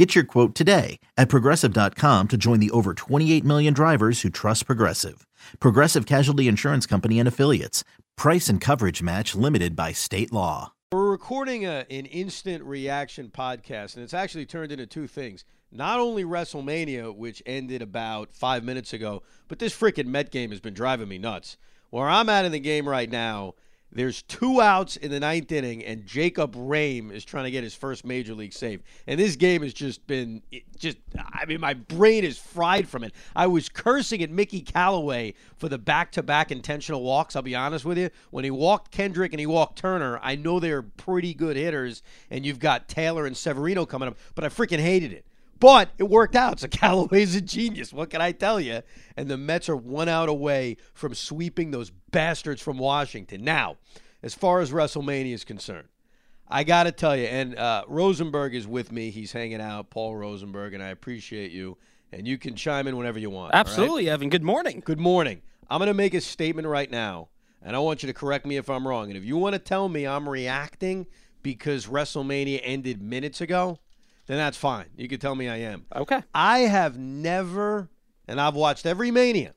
Get your quote today at progressive.com to join the over 28 million drivers who trust Progressive. Progressive Casualty Insurance Company and Affiliates. Price and coverage match limited by state law. We're recording a, an instant reaction podcast, and it's actually turned into two things. Not only WrestleMania, which ended about five minutes ago, but this freaking Met game has been driving me nuts. Where I'm at in the game right now, there's two outs in the ninth inning, and Jacob Rhame is trying to get his first major league save. And this game has just been just I mean, my brain is fried from it. I was cursing at Mickey Callaway for the back to back intentional walks, I'll be honest with you. When he walked Kendrick and he walked Turner, I know they're pretty good hitters, and you've got Taylor and Severino coming up, but I freaking hated it. But it worked out. So Callaway's a genius. What can I tell you? And the Mets are one out away from sweeping those bastards from Washington. Now, as far as WrestleMania is concerned, I got to tell you, and uh, Rosenberg is with me. He's hanging out, Paul Rosenberg, and I appreciate you. And you can chime in whenever you want. Absolutely, Evan. Good morning. Good morning. I'm going to make a statement right now, and I want you to correct me if I'm wrong. And if you want to tell me I'm reacting because WrestleMania ended minutes ago, then that's fine. You can tell me I am. Okay. I have never, and I've watched every Mania,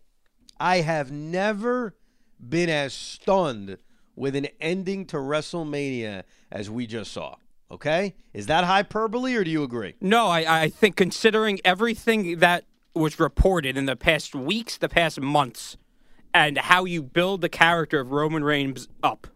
I have never been as stunned with an ending to WrestleMania as we just saw. Okay? Is that hyperbole or do you agree? No, I, I think considering everything that was reported in the past weeks, the past months, and how you build the character of Roman Reigns up,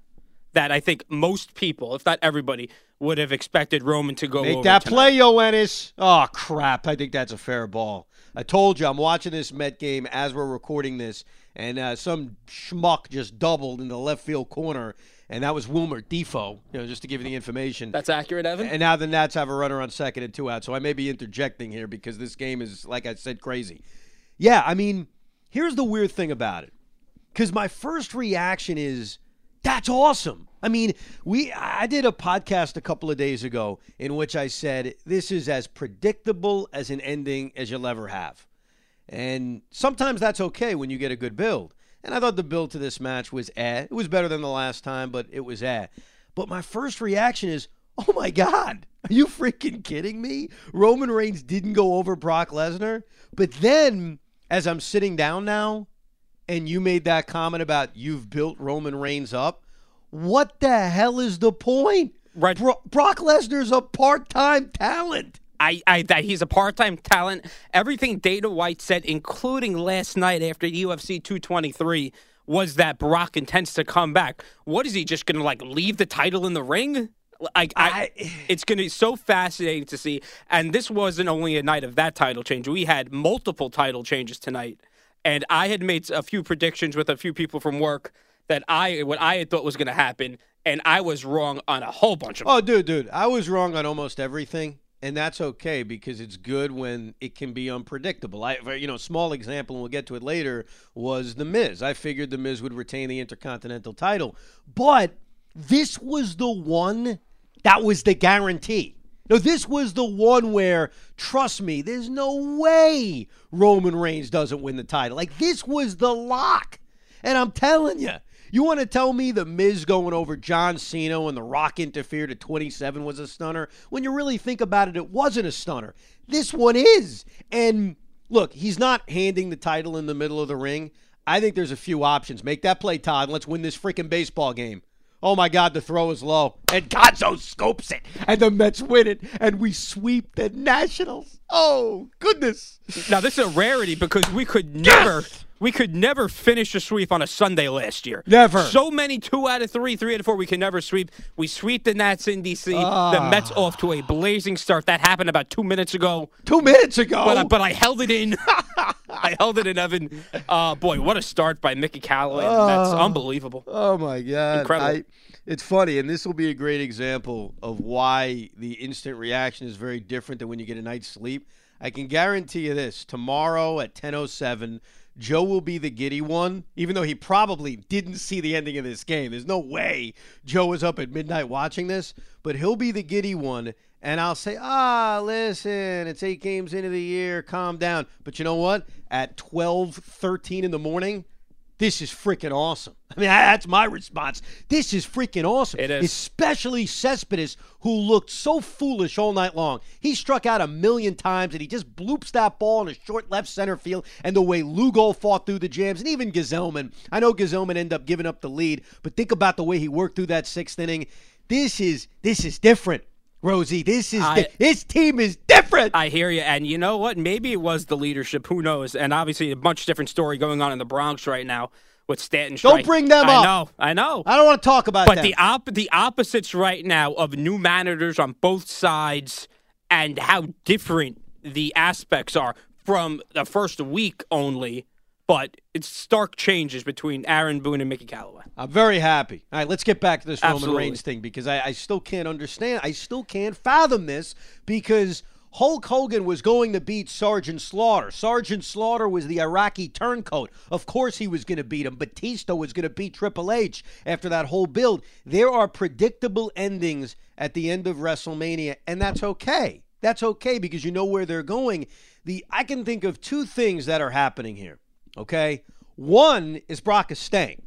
that I think most people, if not everybody, would have expected Roman to go Make over that tonight. play, Yoenis. Oh, crap. I think that's a fair ball. I told you I'm watching this Met game as we're recording this, and uh, some schmuck just doubled in the left field corner, and that was Wilmer Difo, you know, just to give you the information. That's accurate, Evan. And now the Nats have a runner on second and two out, so I may be interjecting here because this game is, like I said, crazy. Yeah, I mean, here's the weird thing about it. Because my first reaction is, that's awesome. I mean, we I did a podcast a couple of days ago in which I said this is as predictable as an ending as you'll ever have. And sometimes that's okay when you get a good build. And I thought the build to this match was eh. It was better than the last time, but it was eh. But my first reaction is, oh my God, are you freaking kidding me? Roman Reigns didn't go over Brock Lesnar. But then, as I'm sitting down now, and you made that comment about you've built Roman Reigns up, what the hell is the point? Right. Bro- Brock Lesnar's a part time talent. I, I that he's a part-time talent. Everything Dana White said, including last night after UFC 223, was that Brock intends to come back. What is he just going to like leave the title in the ring? Like I, I- it's going to be so fascinating to see. And this wasn't only a night of that title change. We had multiple title changes tonight, and I had made a few predictions with a few people from work that I what I had thought was going to happen, and I was wrong on a whole bunch of. Oh, dude, dude, I was wrong on almost everything, and that's okay because it's good when it can be unpredictable. I, you know, small example, and we'll get to it later, was the Miz. I figured the Miz would retain the Intercontinental title, but this was the one that was the guarantee. No, this was the one where, trust me, there's no way Roman Reigns doesn't win the title. Like this was the lock, and I'm telling you. You want to tell me the Miz going over John Cena when The Rock interfered at 27 was a stunner? When you really think about it, it wasn't a stunner. This one is. And look, he's not handing the title in the middle of the ring. I think there's a few options. Make that play, Todd. and Let's win this freaking baseball game. Oh my God, the throw is low. And Gonzo scopes it. And the Mets win it. And we sweep the Nationals. Oh, goodness. Now this is a rarity because we could never we could never finish a sweep on a Sunday last year. Never. So many two out of three, three out of four. We can never sweep. We sweep the Nats in DC. The Mets off to a blazing start. That happened about two minutes ago. Two minutes ago. But I, but I held it in. I held it in, Evan. Uh, boy, what a start by Mickey Callaway. and the Mets. Unbelievable. Oh my god! Incredible. I, it's funny, and this will be a great example of why the instant reaction is very different than when you get a night's sleep. I can guarantee you this: tomorrow at ten oh seven, Joe will be the giddy one, even though he probably didn't see the ending of this game. There's no way Joe was up at midnight watching this, but he'll be the giddy one. And I'll say, ah, listen, it's eight games into the year. Calm down. But you know what? At 12, 13 in the morning, this is freaking awesome. I mean, that's my response. This is freaking awesome. It is. Especially Cespedes, who looked so foolish all night long. He struck out a million times and he just bloops that ball in a short left center field. And the way Lugo fought through the jams, and even Gsellman. I know Gsellman ended up giving up the lead, but think about the way he worked through that sixth inning. This is this is different. Rosie, this is I- this team is different. I hear you, and you know what? Maybe it was the leadership. Who knows? And obviously, a much different story going on in the Bronx right now with Stanton. Don't bring them I up. know, I know. I don't want to talk about But that. the op- the opposites right now of new managers on both sides and how different the aspects are from the first week only. But it's stark changes between Aaron Boone and Mickey Callaway. I'm very happy. All right, let's get back to this Roman Reigns thing because I, I still can't understand. I still can't fathom this because Hulk Hogan was going to beat Sergeant Slaughter. Sergeant Slaughter was the Iraqi turncoat. Of course, he was going to beat him. Batista was going to beat Triple H after that whole build. There are predictable endings at the end of WrestleMania, and that's okay. That's okay because you know where they're going. The I can think of two things that are happening here. Okay, one is Brock is staying.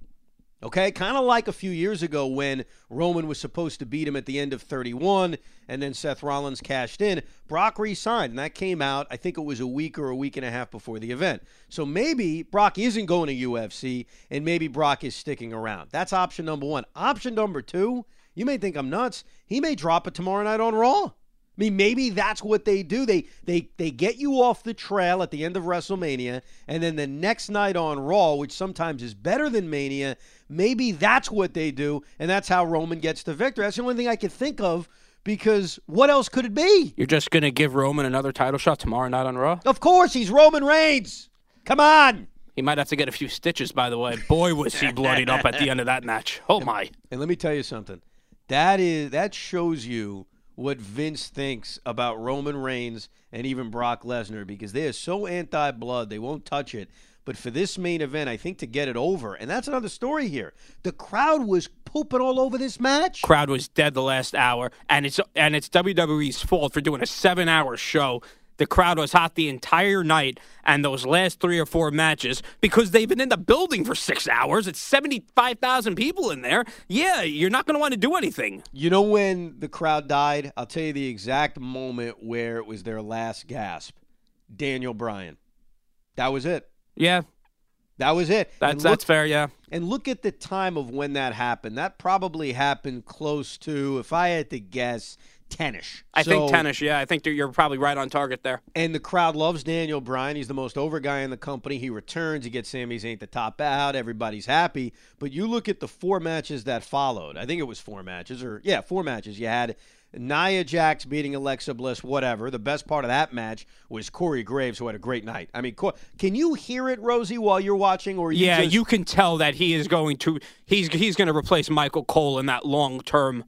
Okay, kind of like a few years ago when Roman was supposed to beat him at the end of 31 and then Seth Rollins cashed in. Brock re signed, and that came out, I think it was a week or a week and a half before the event. So maybe Brock isn't going to UFC and maybe Brock is sticking around. That's option number one. Option number two, you may think I'm nuts. He may drop it tomorrow night on Raw. I mean, maybe that's what they do. They they they get you off the trail at the end of WrestleMania, and then the next night on Raw, which sometimes is better than Mania, maybe that's what they do, and that's how Roman gets the victory. That's the only thing I could think of because what else could it be? You're just going to give Roman another title shot tomorrow night on Raw? Of course, he's Roman Reigns. Come on. He might have to get a few stitches, by the way. Boy, was he bloodied up at the end of that match. Oh, my. And let me tell you something. That is that shows you what Vince thinks about Roman Reigns and even Brock Lesnar because they are so anti-blood they won't touch it. But for this main event, I think to get it over, and that's another story here. The crowd was pooping all over this match. crowd was dead the last hour, and it's and it's WWE's fault for doing a seven-hour show. The crowd was hot the entire night, and those last three or four matches because they've been in the building for six hours. It's seventy-five thousand people in there. Yeah, you're not going to want to do anything. You know when the crowd died? I'll tell you the exact moment where it was their last gasp. Daniel Bryan. That was it. Yeah, That was it. that's look- that's fair. Yeah, And look at the time of when that happened. That probably happened close to, if I had to guess, 10ish. I think So- tennis. Yeah, I think you're probably right on target there. And the crowd loves Daniel Bryan. He's the most over guy in the company. He returns. He gets Sami Zayn to top out. Everybody's happy. But you look at the four matches that followed. I think it was four matches, or yeah, four matches. You had Nia Jax beating Alexa Bliss, whatever. The best part of that match was Corey Graves, who had a great night. I mean, can you hear it, Rosie, while you're watching? Or you Yeah, just- you can tell that he is going to he's he's going to replace Michael Cole in that long term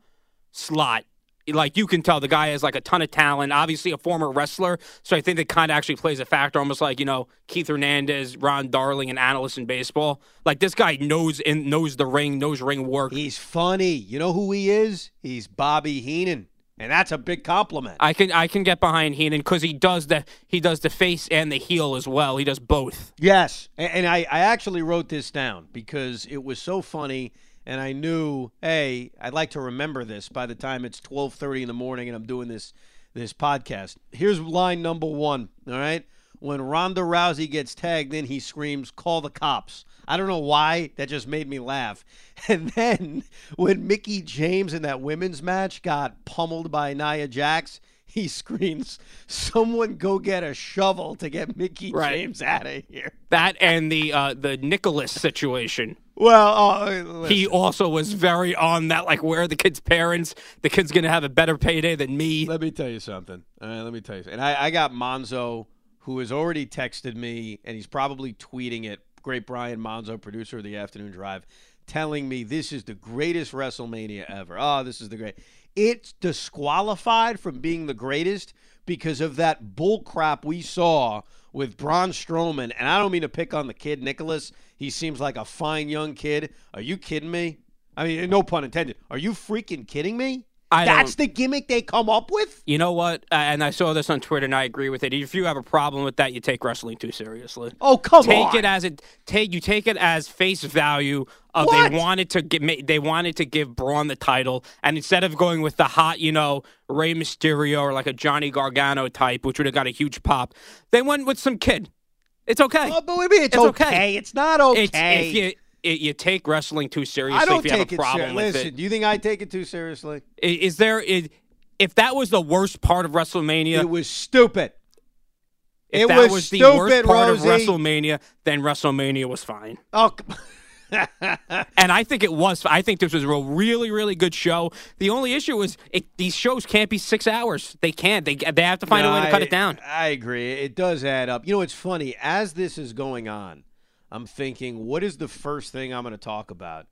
slot. Like you can tell the guy has like a ton of talent. Obviously, a former wrestler, so I think that kind of actually plays a factor. Almost like you know Keith Hernandez, Ron Darling, and analysts in baseball. Like this guy knows in knows the ring, knows ring work. He's funny. You know who he is? He's Bobby Heenan. And that's a big compliment. I can I can get behind Heenan because he does the he does the face and the heel as well. He does both. Yes, and, and I, I actually wrote this down because it was so funny, and I knew, hey, I'd like to remember this by the time it's twelve thirty in the morning and I'm doing this this podcast. Here's line number one. All right, when Ronda Rousey gets tagged in, he screams, "Call the cops!" I don't know why that just made me laugh. And then when Mickie James in that women's match got pummeled by Nia Jax. He screams, "Someone go get a shovel to get Mickie Right. James out of here!" That and the uh, the Nicholas situation. Well, uh, He also was very on that, like, where are the kid's parents? The kid's going to have a better payday than me. let me tell you something. All right, let me tell you. And I, I got Monzo, who has already texted me, and he's probably tweeting it. Great Brian Monzo, producer of the Afternoon Drive, telling me this is the greatest WrestleMania ever. Oh, this is the great. It's disqualified from being the greatest because of that bull crap we saw with Braun Strowman. And I don't mean to pick on the kid, Nicholas. He seems like a fine young kid. Are you kidding me? I mean, no pun intended. Are you freaking kidding me? I That's the gimmick they come up with? You know what? Uh, and I saw this on Twitter, and I agree with it. If you have a problem with that, you take wrestling too seriously. Oh, come take on. Take it as it take you take it as face value of What? they wanted to get they wanted to give Braun the title and instead of going with the hot you know Rey Mysterio or like a Johnny Gargano type which would have got a huge pop they went with some kid it's okay Oh, but what do you mean it's, It's okay. okay. It's not okay. it's if you it, you take wrestling too seriously I don't if you have take a it problem seriously. with Listen, it do you think I take it too seriously? I- is there is, if that was the worst part of WrestleMania It was stupid. if it that was was, the stupid, worst part Rosie. of WrestleMania then WrestleMania was fine Oh, And I think it was. I think this was a really, really good show. The only issue is it, these shows can't be six hours. They can't. They they have to find a way to cut it down. I agree. It does add up. You know, it's funny. As this is going on, I'm thinking, what is the first thing I'm going to talk about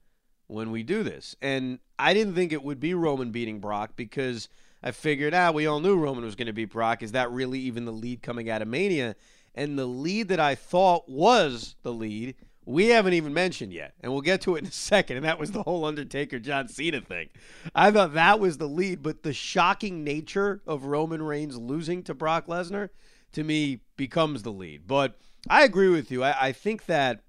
when we do this? And I didn't think it would be Roman beating Brock because I figured, ah, we all knew Roman was going to beat Brock. Is that really even the lead coming out of Mania? And the lead that I thought was the lead, we haven't even mentioned yet. And we'll get to it in a second. And that was the whole Undertaker John Cena thing. I thought that was the lead, but the shocking nature of Roman Reigns losing to Brock Lesnar to me becomes the lead. But I agree with you. I, I think that,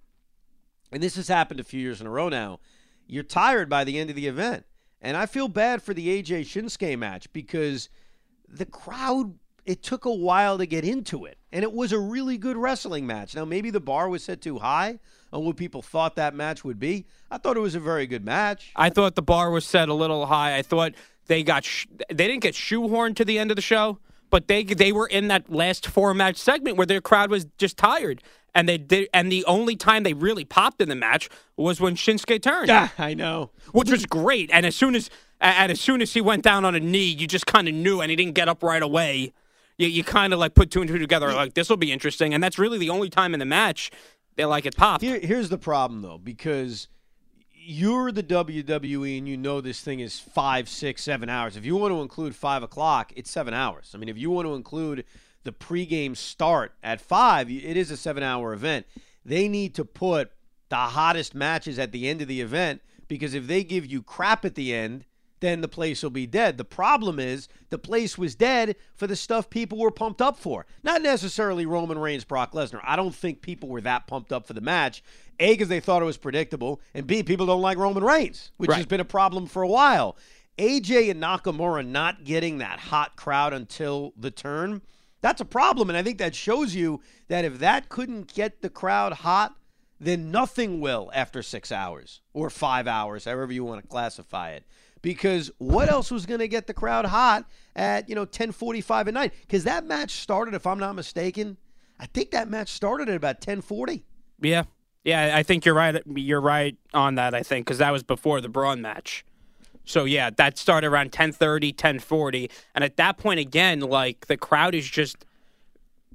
and this has happened a few years in a row now, you're tired by the end of the event. And I feel bad for the AJ Shinsuke match because the crowd, it took a while to get into it. And it was a really good wrestling match. Now, maybe the bar was set too high on what people thought that match would be. I thought it was a very good match. I thought the bar was set a little high. I thought they got sh- they didn't get shoehorned to the end of the show, but they they were in that last four match segment where their crowd was just tired. And they did, and the only time they really popped in the match was when Shinsuke turned. Yeah, I know. which was great. And as soon as and as soon as he went down on a knee, you just kind of knew, and he didn't get up right away. You, you kind of like put two and two together, like this will be interesting. And that's really the only time in the match they like it popped. Here, here's the problem, though, because you're the WWE and you know this thing is five, six, seven hours. If you want to include five o'clock, it's seven hours. I mean, if you want to include the pregame start at five, it is a seven hour event. They need to put the hottest matches at the end of the event because if they give you crap at the end, then the place will be dead. The problem is the place was dead for the stuff people were pumped up for. Not necessarily Roman Reigns, Brock Lesnar. I don't think people were that pumped up for the match. A, because they thought it was predictable, and B, people don't like Roman Reigns, which has been a problem for a while. AJ and Nakamura not getting that hot crowd until the turn, that's a problem. And I think that shows you that if that couldn't get the crowd hot, then nothing will after six hours or five hours, however you want to classify it. Because what else was going to get the crowd hot at you know 10:45 at night? Because that match started, if I'm not mistaken, I think that match started at about 10:40. Yeah, yeah, I think you're right. You're right on that. I think because that was before the Braun match. So yeah, that started around 10:30, 10:40, and at that point again, like the crowd is just.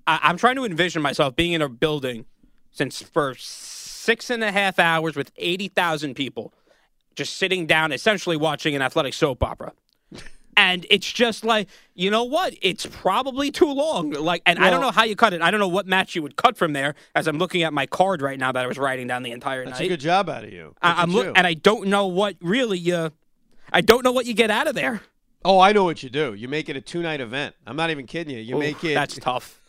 I, I'm trying to envision myself being in a building since for six and a half hours with eighty thousand people, just sitting down, essentially watching an athletic soap opera. And it's just like, you know what? It's probably too long. Like, and I don't know how you cut it. I don't know what match you would cut from there. As I'm looking at my card right now that I was writing down the entire That's night. a good job out of you. I, I'm look, and I don't know what really you. I don't know what you get out of there. oh, I know what you do. You make it a two night event. I'm not even kidding you. You Ooh, make it. That's tough.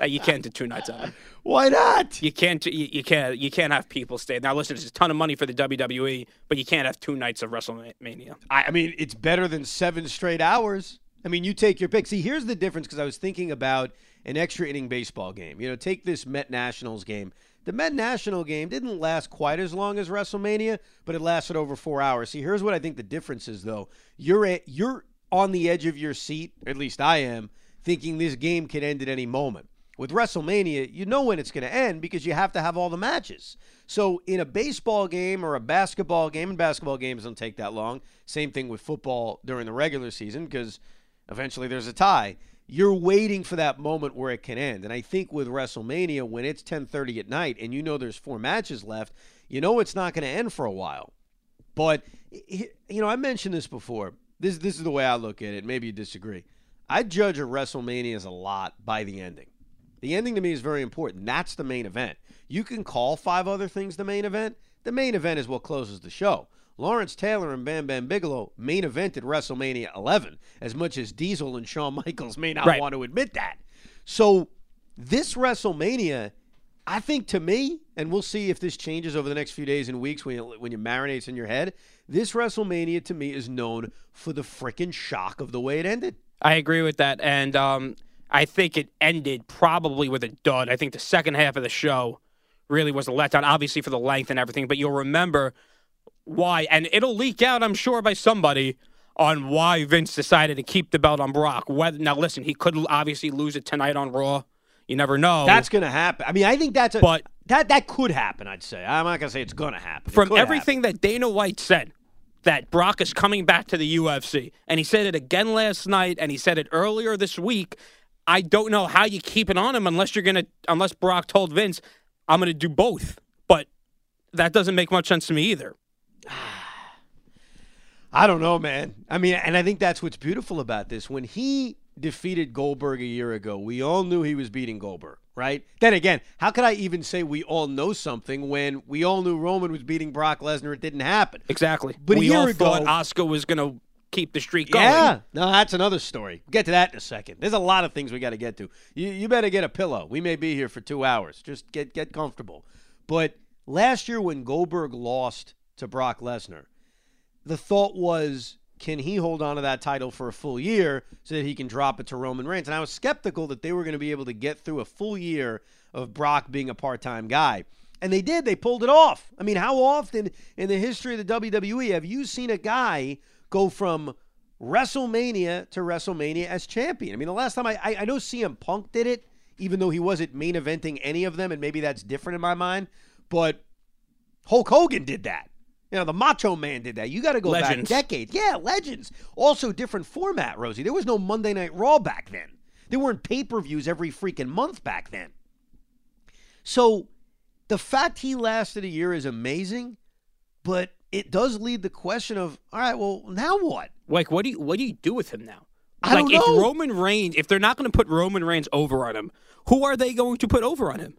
Uh, you can't do two nights of it. why not? You can't. You, you can't. You can't have people stay. Now, listen, it's a ton of money for the WWE, but you can't have two nights of WrestleMania. I, I mean, it's better than seven straight hours. I mean, you take your pick. See, here's the difference because I was thinking about an extra inning baseball game. You know, take this Met Nationals game. The Met National game didn't last quite as long as WrestleMania, but it lasted over four hours. See, here's what I think the difference is, though. You're at, you're on the edge of your seat, at least I am, thinking this game could end at any moment. With WrestleMania, you know when it's going to end because you have to have all the matches. So in a baseball game or a basketball game, and basketball games don't take that long. Same thing with football during the regular season because eventually there's a tie. You're waiting for that moment where it can end. And I think with WrestleMania, when it's 10:30 at night and you know there's four matches left, you know it's not going to end for a while. But you know, I mentioned this before. This this is the way I look at it. Maybe you disagree. I judge a WrestleMania as a lot by the ending. The ending to me is very important. That's the main event. You can call five other things the main event. The main event is what closes the show. Lawrence Taylor and Bam Bam Bigelow main evented WrestleMania 11, as much as Diesel and Shawn Michaels may not Right. want to admit that. So, this WrestleMania, I think to me, and we'll see if this changes over the next few days and weeks when you, when you marinates in your head. This WrestleMania to me is known for the freaking shock of the way it ended. I agree with that, and um, I think it ended probably with a dud. I think the second half of the show really was a letdown, obviously for the length and everything. But you'll remember why, and it'll leak out, I'm sure, by somebody on why Vince decided to keep the belt on Brock. Whether now, listen, he could obviously lose it tonight on Raw. You never know. That's going to happen. I mean, I think that's a But- that that could happen. I'd say. I'm not going to say it's going to happen. It from everything that Dana White said that Brock is coming back to the UFC, and he said it again last night, and he said it earlier this week. I don't know how you keep it on him unless you're gonna unless Brock told Vince, I'm gonna do both. But that doesn't make much sense to me either. I don't know, man. I mean, and I think that's what's beautiful about this. When he defeated Goldberg a year ago, we all knew he was beating Goldberg, right? Then again, how could I even say we all know something when we all knew Roman was beating Brock Lesnar? It didn't happen. Exactly. But a we year all ago- thought Asuka was gonna keep the streak going. Yeah, no, that's another story. We'll get to that in a second. There's a lot of things we got to get to. You, you better get a pillow. We may be here for two hours. Just get get comfortable. But last year when Goldberg lost to Brock Lesnar, the thought was, can he hold on to that title for a full year so that he can drop it to Roman Reigns? And I was skeptical that they were going to be able to get through a full year of Brock being a part-time guy. And they did. They pulled it off. I mean, how often in the history of the WWE have you seen a guy go from WrestleMania to WrestleMania as champion? I mean, the last time I, I, I know CM Punk did it, even though he wasn't main eventing any of them, and maybe that's different in my mind. But Hulk Hogan did that. You know, the Macho Man did that. You got to go Legends. back decades. Yeah, legends. Also, different format, Rosie. There was no Monday Night Raw back then. There weren't pay per views every freaking month back then. So the fact he lasted a year is amazing, but it does lead the question of, all right, well, now what? Like, what do you what do you do with him now? I like, don't if know. Roman Reigns, if they're not going to put Roman Reigns over on him, who are they going to put over on him?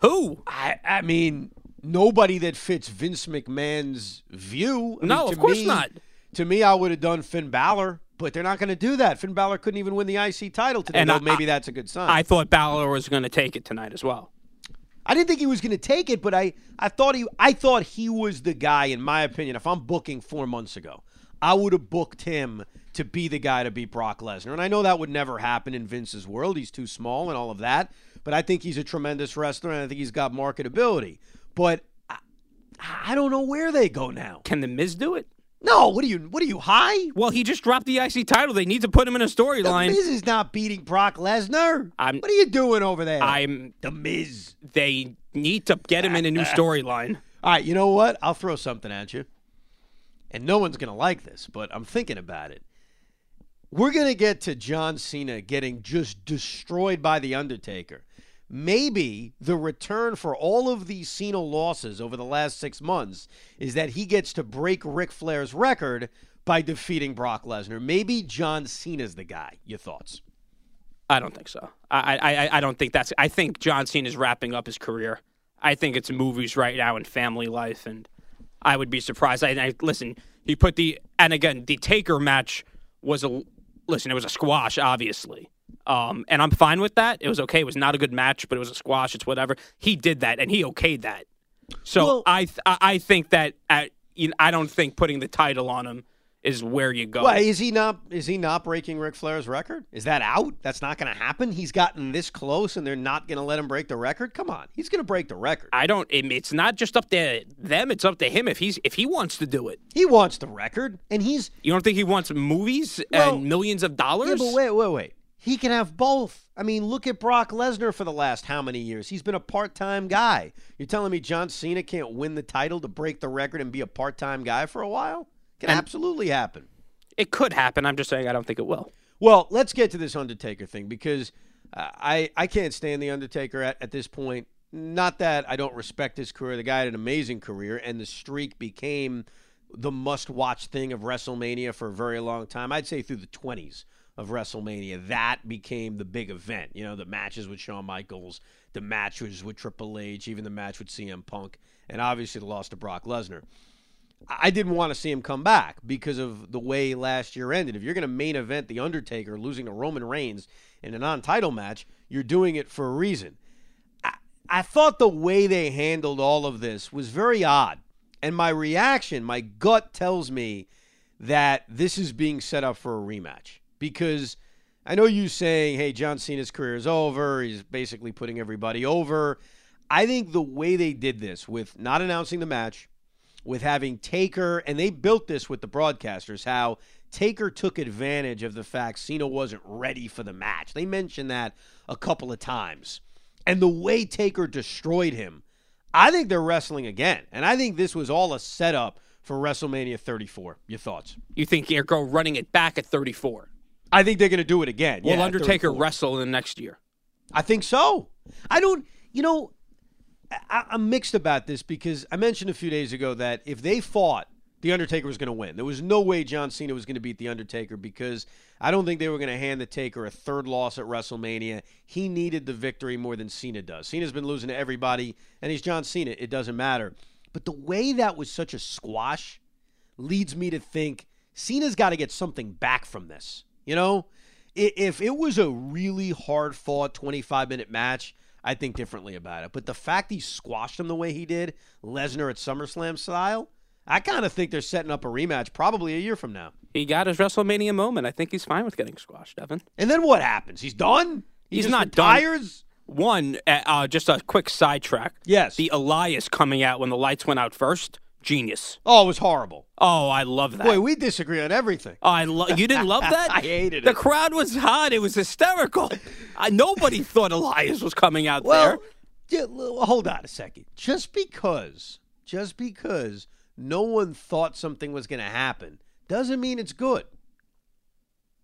Who? I, I mean, nobody that fits Vince McMahon's view. I No, mean, of course me- not. To me, I would have done Finn Balor, but they're not going to do that. Finn Balor couldn't even win the IC title today. And I- maybe that's a good sign. I thought Balor was going to take it tonight as well. I didn't think he was going to take it, but I, I thought he I thought he was the guy. In my opinion, if I'm booking four months ago, I would have booked him to be the guy to beat Brock Lesnar. And I know that would never happen in Vince's world. He's too small and all of that. But I think he's a tremendous wrestler, and I think he's got marketability. But I, I don't know where they go now. Can the Miz do it? No, what are you? What are you high? Well, he just dropped the IC title. They need to put him in a storyline. The. Miz is not beating Brock Lesnar. I'm- what are you doing over there? I'm. the Miz. They need to get him in a new storyline. All right, you know what? I'll throw something at you. And no one's going to like this, but I'm thinking about it. We're going to get to John Cena getting just destroyed by The Undertaker. Maybe the return for all of these Cena losses over the last six months is that he gets to break Ric Flair's record by defeating Brock Lesnar. Maybe John Cena's the guy. Your thoughts? I don't think so. I, I, I- don't think that's. I think John Cena is wrapping up his career. I think it's movies right now and family life, and I would be surprised. I, I listen. He put the and again the Taker match was a listen. It was a squash, obviously, um, and I'm fine with that. It was okay. It was not a good match, but it was a squash. It's whatever. He did that, and he okayed that. So Well- I th- I I think that at, you know, I don't think putting the title on him is where you go. Well, is he not? Is he not breaking Ric Flair's record? Is that out? That's not going to happen. He's gotten this close, and they're not going to let him break the record. Come on, he's going to break the record. I don't. It's not just up to them. It's up to him if he's if he wants to do it. He wants the record, and he's You don't think he wants movies Well, and millions of dollars? yeah. But wait, wait, wait. He can have both. I mean, look at Brock Lesnar for the last how many years? He's been a part-time guy. You're telling me John Cena can't win the title to break the record and be a part-time guy for a while? Can And- absolutely happen. It could happen. I'm just saying I don't think it will. Well, let's get to this Undertaker thing because uh, I I can't stand the Undertaker at, at this point. Not that I don't respect his career. The guy had an amazing career, and the streak became the must-watch thing of WrestleMania for a very long time. I'd say through the 20s of WrestleMania, that became the big event. You know, the matches with Shawn Michaels, the matches with Triple H, even the match with CM Punk, and obviously the loss to Brock Lesnar. I didn't want to see him come back because of the way last year ended. If you're going to main event The Undertaker losing to Roman Reigns in a non title match, you're doing it for a reason. I, I thought the way they handled all of this was very odd. And my reaction, my gut tells me that this is being set up for a rematch because I know you saying, hey, John Cena's career is over. He's basically putting everybody over. I think the way they did this with not announcing the match, with having Taker, and they built this with the broadcasters, how Taker took advantage of the fact Cena wasn't ready for the match. They mentioned that a couple of times. And the way Taker destroyed him, I think they're wrestling again. And I think this was all a setup for WrestleMania 34. Your thoughts? You think they're running it back at 34? I think they're going to do it again. Will yeah, Undertaker wrestle in the next year? I think so. I don't, you know, I, I'm mixed about this because I mentioned a few days ago that if they fought, The Undertaker was going to win. There was no way John Cena was going to beat The Undertaker because I don't think they were going to hand the Taker a third loss at WrestleMania. He needed the victory more than Cena does. Cena's been losing to everybody, and he's John Cena. It doesn't matter. But the way that was such a squash leads me to think Cena's got to get something back from this. You know, if it was a really hard fought 25 minute match, I think differently about it. But the fact he squashed him the way he did, Lesnar at SummerSlam style, I kind of think they're setting up a rematch probably a year from now. He got his WrestleMania moment. I think he's fine with getting squashed, Evan. And then what happens? He's done? He He's not done. One, uh, uh, just a quick sidetrack. Yes. The Elias coming out when the lights went out first. Genius. Oh, it was horrible. Oh, I love that. Boy, we disagree on everything. Oh, I love. you didn't love that? I hated it. The crowd was hot. It was hysterical. I, nobody thought Elias was coming out Well, there. yeah, hold on a second. Just because, just because no one thought something was going to happen doesn't mean it's good.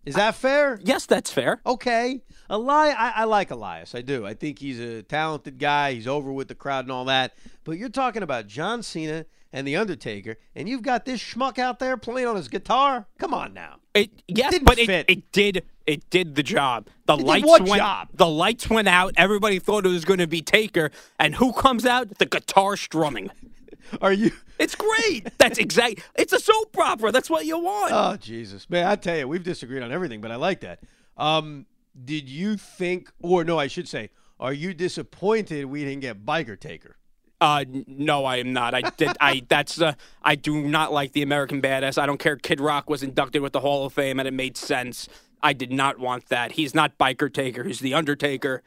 Is that fair? Yes, that's fair. Okay. Eli- I, I like Elias. I do. I think he's a talented guy. He's over with the crowd and all that. But you're talking about John Cena and The Undertaker, and you've got this schmuck out there playing on his guitar? Come on now. It, yes, didn't but it, fit. it did. It did the job. The did lights went. job? The lights went out. Everybody thought it was going to be Taker, and who comes out? The guitar strumming. Are you. It's great. That's exact. It's a soap opera. That's what you want. Oh Jesus, man! I tell you, we've disagreed on everything, but I like that. Um, did you think, or no, I should say, are you disappointed we didn't get Biker Taker? Uh, no, I am not. I did. I that's. Uh, I do not like the American Badass. I don't care. Kid Rock was inducted with the Hall of Fame, and it made sense. I did not want that. He's not Biker Taker. He's the Undertaker.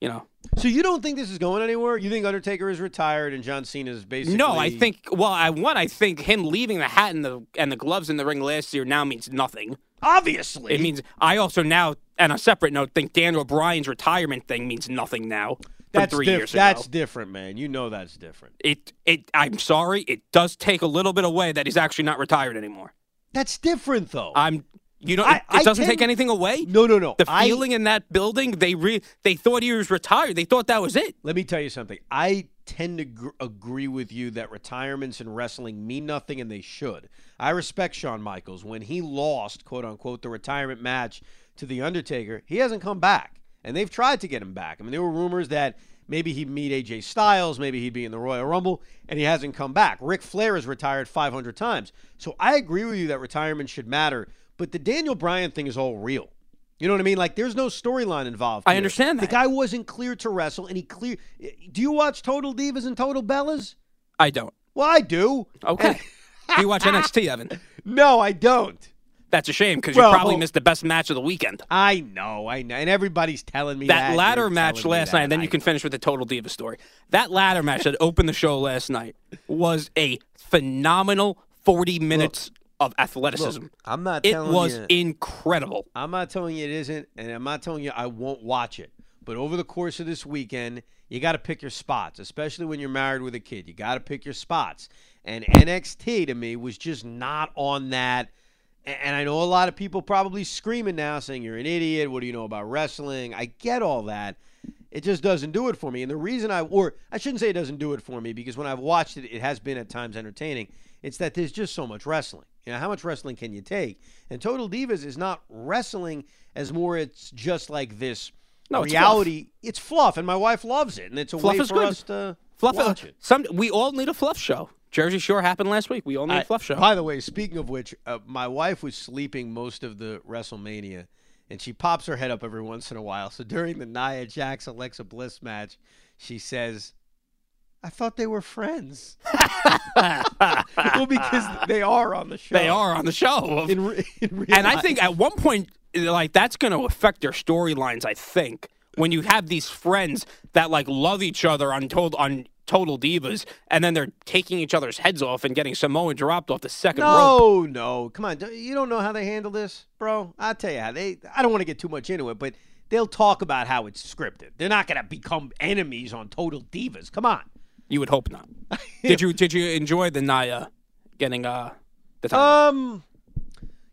You know. So you don't think this is going anywhere? You think Undertaker is retired and John Cena is basically? No, I think. Well, I one. I think him leaving the hat and the and the gloves in the ring last year now means nothing. obviously It means I also now, on a separate note, think Daniel Bryan's retirement thing means nothing now. That's three diff- years That's different, man. You know that's different. It it. I'm sorry. It does take a little bit away that he's actually not retired anymore. That's different, though. I'm. You know, I- it, I it doesn't tend- take anything away. no, no, no. The I- feeling in that building, they re, they thought he was retired. They thought that was it. Let me tell you something. I tend to gr- agree with you that retirements in wrestling mean nothing, and they should. I respect Shawn Michaels. When he lost, quote unquote, the retirement match to The Undertaker, he hasn't come back. And they've tried to get him back. I mean, there were rumors that maybe he'd meet AJ Styles, maybe he'd be in the Royal Rumble, and he hasn't come back. Ric Flair has retired 500 times. So I agree with you that retirement should matter. But the Daniel Bryan thing is all real. You know what I mean? Like, there's no storyline involved. I here. understand The guy wasn't clear to wrestle, and he clear. Do you watch Total Divas and Total Bellas? I don't. Well, I do. Okay. Do you watch NXT, Evan? No, I don't. That's a shame because Well- you probably oh. missed the best match of the weekend. I know, I know, and everybody's telling me that. That ladder match last night, and then that. you I can know. finish with the Total Diva story. That ladder match that opened the show last night was a phenomenal 40 minutes of athleticism. Look, I'm not it was you. incredible. I'm not telling you it isn't, and I'm not telling you I won't watch it. But over the course of this weekend, you got to pick your spots, especially when you're married with a kid. You got to pick your spots. And NXT to me was just not on that. And I know a lot of people probably screaming now saying you're an idiot. What do you know about wrestling? I get all that. It just doesn't do it for me. And the reason I, or I shouldn't say it doesn't do it for me because when I've watched it, it has been at times entertaining. It's that there's just so much wrestling. You know, how much wrestling can you take? And Total Divas is not wrestling as more. It's just like this No, it's reality. It's fluff, and my wife loves it, and it's a Fluff way is for good. us to Fluff. watch it. Some we all need a fluff show. Jersey Shore happened last week. We all need fluff show. By the way, speaking of which, uh, my wife was sleeping most of the WrestleMania, and she pops her head up every once in a while. So during the Nia Jax Alexa Bliss match, she says, "I thought they were friends." well, because they are on the show. they are on the show. in, re- in and I think at one point, like that's going to affect their storylines. I think when you have these friends that like love each other on total on Total Divas, and then they're taking each other's heads off and getting Samoa dropped off the second rope. No, no, come on! You don't know how they handle this, bro. I'll tell you how they. I don't want to get too much into it, but they'll talk about how it's scripted. They're not going to become enemies on Total Divas. Come on. You would hope not. did you did you enjoy the Nia getting uh the title? Um,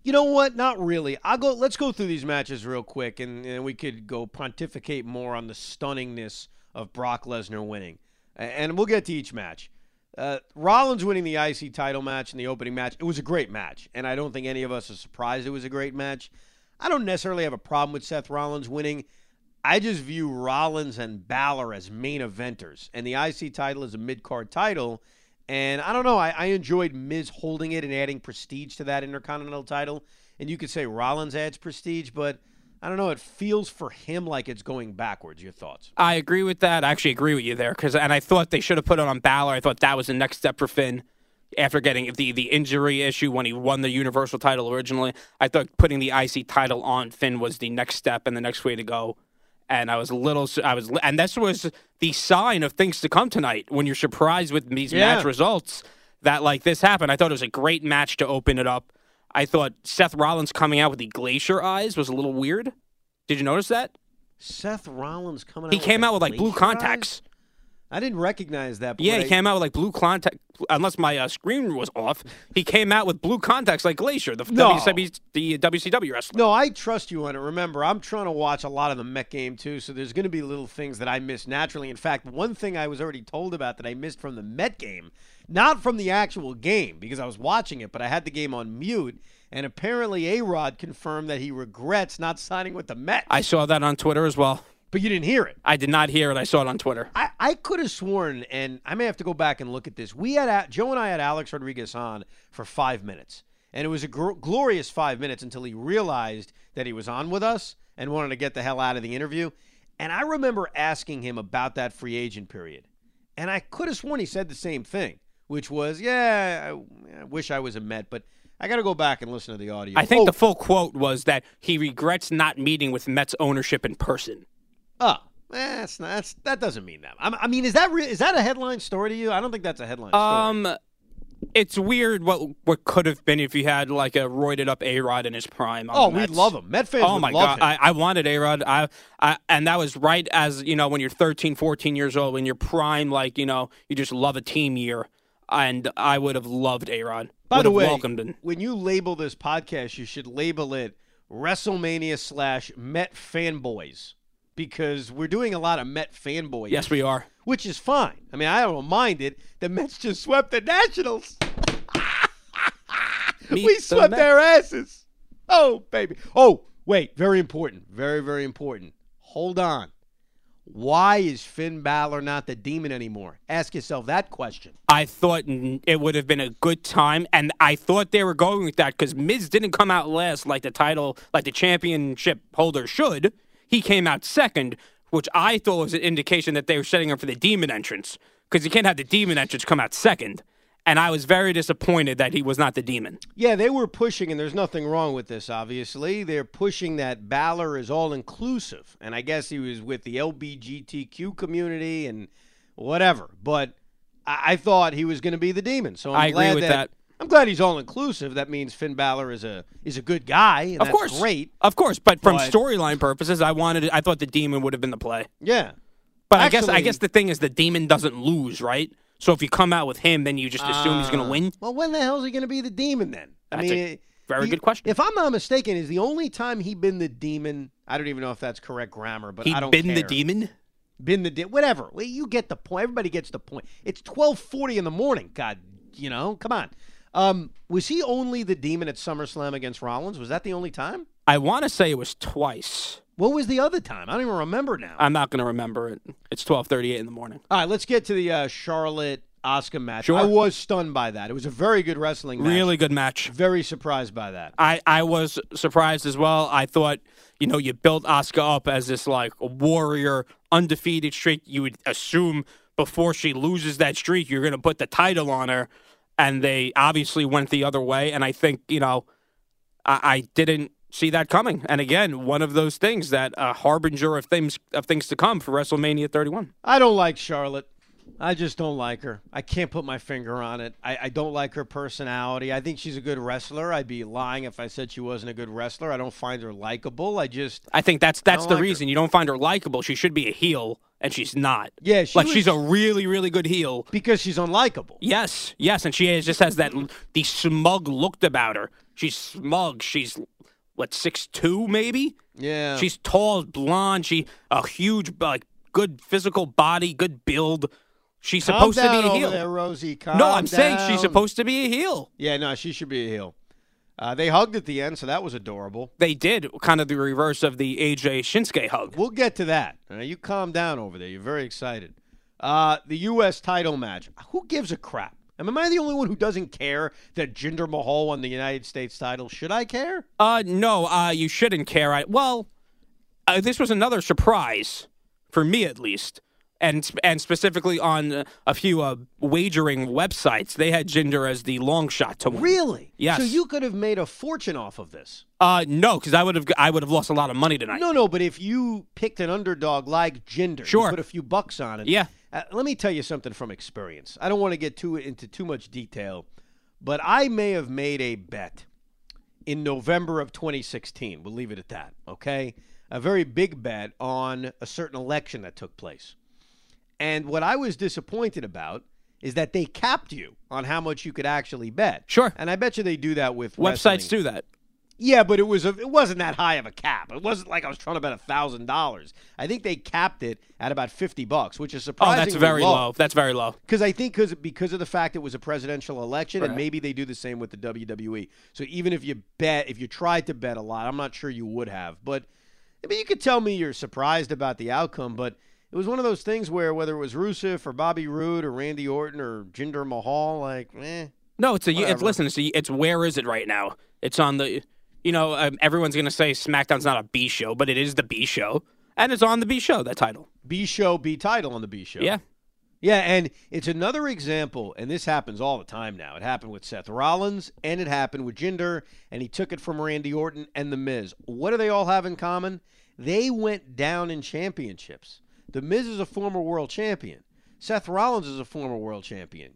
you know what? Not really. I'll go. Let's go through these matches real quick, and, and we could go pontificate more on the stunningness of Brock Lesnar winning, and we'll get to each match. Uh, Rollins winning the IC title match in the opening match. It was a great match, and I don't think any of us are surprised it was a great match. I don't necessarily have a problem with Seth Rollins winning. I just view Rollins and Balor as main eventers, and the IC title is a mid card title. And I don't know, I, I enjoyed Miz holding it and adding prestige to that Intercontinental title. And you could say Rollins adds prestige, but I don't know, it feels for him like it's going backwards. Your thoughts? I agree with that. I actually agree with you there because, and I thought they should have put it on Balor. I thought that was the next step for Finn after getting the the injury issue when he won the Universal title originally. I thought putting the IC title on Finn was the next step and the next way to go. And I was a little, I was, and this was the sign of things to come tonight when you're surprised with these Yeah. match results that like this happened. I thought it was a great match to open it up. I thought Seth Rollins coming out with the glacier eyes was a little weird. Did you notice that? Seth Rollins coming out. He came out with like blue contacts. eyes? I didn't recognize that. Yeah, he I- came out with like blue contact. Unless my uh, screen was off, he came out with blue contacts like Glacier, the No. WCW, the WCW wrestler. No, I trust you on it. Remember, I'm trying to watch a lot of the Met game too, so there's going to be little things that I miss naturally. In fact, one thing I was already told about that I missed from the Met game, not from the actual game because I was watching it, but I had the game on mute, and apparently A Rod confirmed that he regrets not signing with the Met. I saw that on Twitter as well. But you didn't hear it. I did not hear it. I saw it on Twitter. I, I could have sworn, and I may have to go back and look at this. We had Joe and I had Alex Rodriguez on for five minutes, and it was a gr- glorious five minutes until he realized that he was on with us and wanted to get the hell out of the interview. And I remember asking him about that free agent period, and I could have sworn he said the same thing, which was, "Yeah, I, I wish I was a Met, but I got to go back and listen to the audio." I think oh, the full quote was that he regrets not meeting with Mets ownership in person. Oh, that's not, that's that doesn't mean that. I, I mean, is that re- is that a headline story to you? I don't think that's a headline story. Um, it's weird what what could have been if you had like a roided up A Rod in his prime. Oh, we'd love him. Met fans Oh would my god. I, I wanted A Rod. I, I and that was right as you know when you're 13, 14 years old, when you're prime, like you know you just love a team year, and I would have loved A Rod. By the way, welcomed him. when you label this podcast, you should label it WrestleMania slash Met fanboys because we're doing a lot of Met fanboy. Yes, we are. which is fine. I mean, I don't mind it. The Mets just swept the Nationals. We swept Mets. their asses. Oh, baby. Oh, wait. Very important. Very, very important. Hold on. Why is Finn Balor not the demon anymore? Ask yourself that question. I thought it would have been a good time, and I thought they were going with that because Miz didn't come out last like the title, like the championship holder should. He came out second, which I thought was an indication that they were setting up for the demon entrance because you can't have the demon entrance come out second. And I was very disappointed that he was not the demon. Yeah, they were pushing, and there's nothing wrong with this, obviously. They're pushing that Balor is all inclusive. And I guess he was with the LBGTQ community and whatever. But I, I thought he was going to be the demon. So I'm I agree glad with that. I'm glad he's all inclusive. That means Finn Balor is a is a good guy. And Of that's course, great. Of course, but from But- storyline purposes, I wanted. I thought the demon would have been the play. Yeah. But I guess I guess the thing is the demon doesn't lose, right? So if you come out with him, then you just assume he's going to ah. win. Well, when the hell is he going to be the demon then? I That's mean, a very he- good question. If I'm not mistaken, is the only time he been the demon. I don't even know if that's correct grammar, but He I don't been the demon. been the di- whatever. Well, you get the point. Everybody gets the point. It's twelve forty in the morning. God, you know, come on. Um, was he only the demon at SummerSlam against Rollins? Was that the only time? I want to say it was twice. What was the other time? I don't even remember now. I'm not going to remember it. It's 12:38 in the morning. All right, let's get to the uh, Charlotte Asuka match. Sure. I was stunned by that. It was a very good wrestling match. Really good match. Very surprised by that. I, I was surprised as well. I thought, you know, you built Asuka up as this like warrior, undefeated streak. You would assume before she loses that streak, you're going to put the title on her. And they obviously went the other way. And I think, you know, I, I didn't see that coming. And again, one of those things that a harbinger of things of things to come for WrestleMania 31. I don't like Charlotte. I just don't like her. I can't put my finger on it. I, I don't like her personality. I think she's a good wrestler. I'd be lying if I said she wasn't a good wrestler. I don't find her likable. I just I think that's that's the like her. reason you don't find her likable. She should be a heel, and she's not. Yeah, she like was- she's a really really good heel. because she's unlikable. Yes, yes, and she has, just has that the smug looked about her. She's smug. She's what six two maybe. Yeah. She's tall, blonde. She a huge like good physical body, good build. She's Calm supposed to be a heel. there, Rosie. Calm no, I'm saying she's supposed to be a heel. Yeah, no, she should be a heel. Uh, they hugged at the end, so that was adorable. They did kind of the reverse of the AJ Shinsuke hug. We'll get to that. Right, you calm down over there. You're very excited. Uh, the U.S. title match. Who gives a crap? I mean, am I the only one who doesn't care that Jinder Mahal won the United States title? Should I care? Uh, no, uh, you shouldn't care. I, well, uh, this was another surprise for me, at least, and and specifically on a few uh, wagering websites. They had Jinder as the long shot to win. Really? Yes. So you could have made a fortune off of this. Uh, no, because I would have I would have lost a lot of money tonight. No, no, but if you picked an underdog like Jinder, Sure. put a few bucks on it. Yeah. Uh, let me tell you something from experience. I don't want to get too into too much detail, but I may have made a bet in November of 2016. We'll leave it at that. Okay, a very big bet on a certain election that took place, and what I was disappointed about is that they capped you on how much you could actually bet. Sure. and I bet you they do that with Websites wrestling. do that. Yeah, but it was a, it wasn't that high of a cap. It wasn't like I was trying to bet a thousand dollars. I think they capped it at about fifty bucks, which is surprising. Oh, that's very low. That's very low. Because I think because because of the fact it was a presidential election, and maybe they do the same with the WWE. So even if you bet, if you tried to bet a lot, I'm not sure you would have. But I mean, you could tell me you're surprised about the outcome, but it was one of those things where whether it was Rusev or Bobby Roode or Randy Orton or Jinder Mahal, like, eh. No, it's a. It's, listen, it's, a, it's where is it right now? It's on the. You know, um, everyone's gonna say SmackDown's not a B show, but it is the B show, and it's on the B show. That title. B show, B title on the B show. Yeah. Yeah, and it's another example, and this happens all the time now. It happened with Seth Rollins, and it happened with Jinder, and he took it from Randy Orton and The Miz. What do they all have in common? They went down in championships. The Miz is a former world champion. Seth Rollins is a former world champion.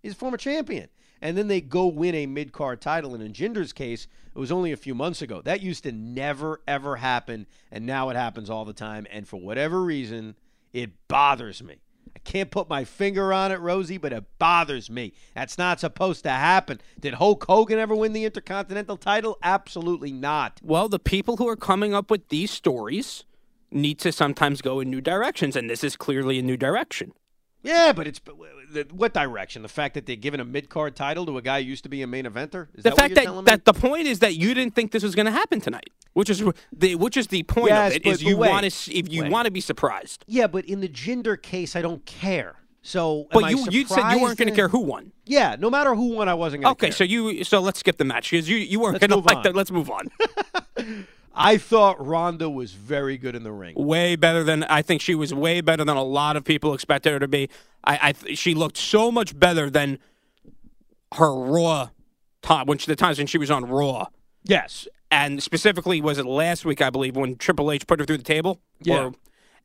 He's a former champion. And then they go win a mid card title. And in Jinder's case, it was only a few months ago. That used to never, ever happen. And now it happens all the time. And for whatever reason, it bothers me. I can't put my finger on it, Rosie, but it bothers me. That's not supposed to happen. Did Hulk Hogan ever win the Intercontinental title? Absolutely not. Well, the people who are coming up with these stories need to sometimes go in new directions, and this is clearly a new direction. Yeah, but it's what direction? The fact that they're giving a mid card title to a guy who used to be a main eventer? Is The that fact that, that the point is that you didn't think this was going to happen tonight, which is the which is the point Yes, of it but- is you want to if you want to be surprised. Yeah, but in the Jinder case, I don't care. So, am But you you said you weren't going to care who won. Yeah, no matter who won, I wasn't going to Okay, care. so you so let's skip the match because you you weren't going to like on. that. Let's move on. I thought Ronda was very good in the ring. way better than I think she was way better than a lot of people expected her to be. I, I she looked so much better than her Raw time when she, the times when she was on Raw, Yes. and specifically was it last week I believe when Triple H put her through the table. Yeah.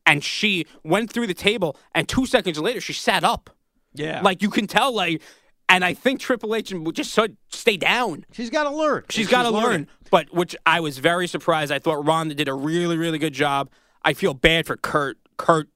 and she went through the table, and two seconds later she sat up. Yeah. Like you can tell, like, and I think Triple H would just stay down. she's got to learn. She's got to learn. But which I was very surprised. I thought Ronda did a really, really good job. I feel bad for Kurt. Kurt,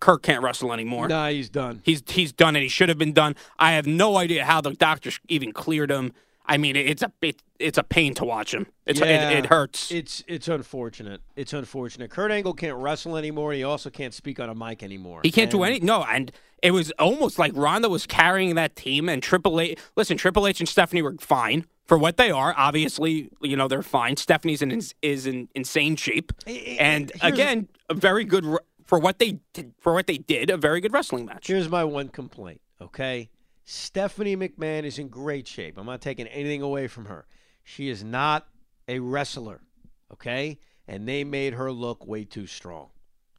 Kurt can't wrestle anymore. Nah, he's done. He's he's done it. He should have been done. I have no idea how the doctors even cleared him. I mean, it's a it, it's a pain to watch him. It's Yeah, it, it hurts. It's it's unfortunate. It's unfortunate. Kurt Angle can't wrestle anymore. He also can't speak on a mic anymore. he can't do And- any. No, and it was almost like Ronda was carrying that team, and Triple H. Listen, Triple H and Stephanie were fine for what they are. Obviously, you know they're fine. Stephanie's in is in insane shape, and again, a very good for what they did, for what they did. A very good wrestling match. Here's my one complaint, okay? Stephanie McMahon is in great shape. I'm not taking anything away from her. She is not a wrestler, okay? And they made her look way too strong.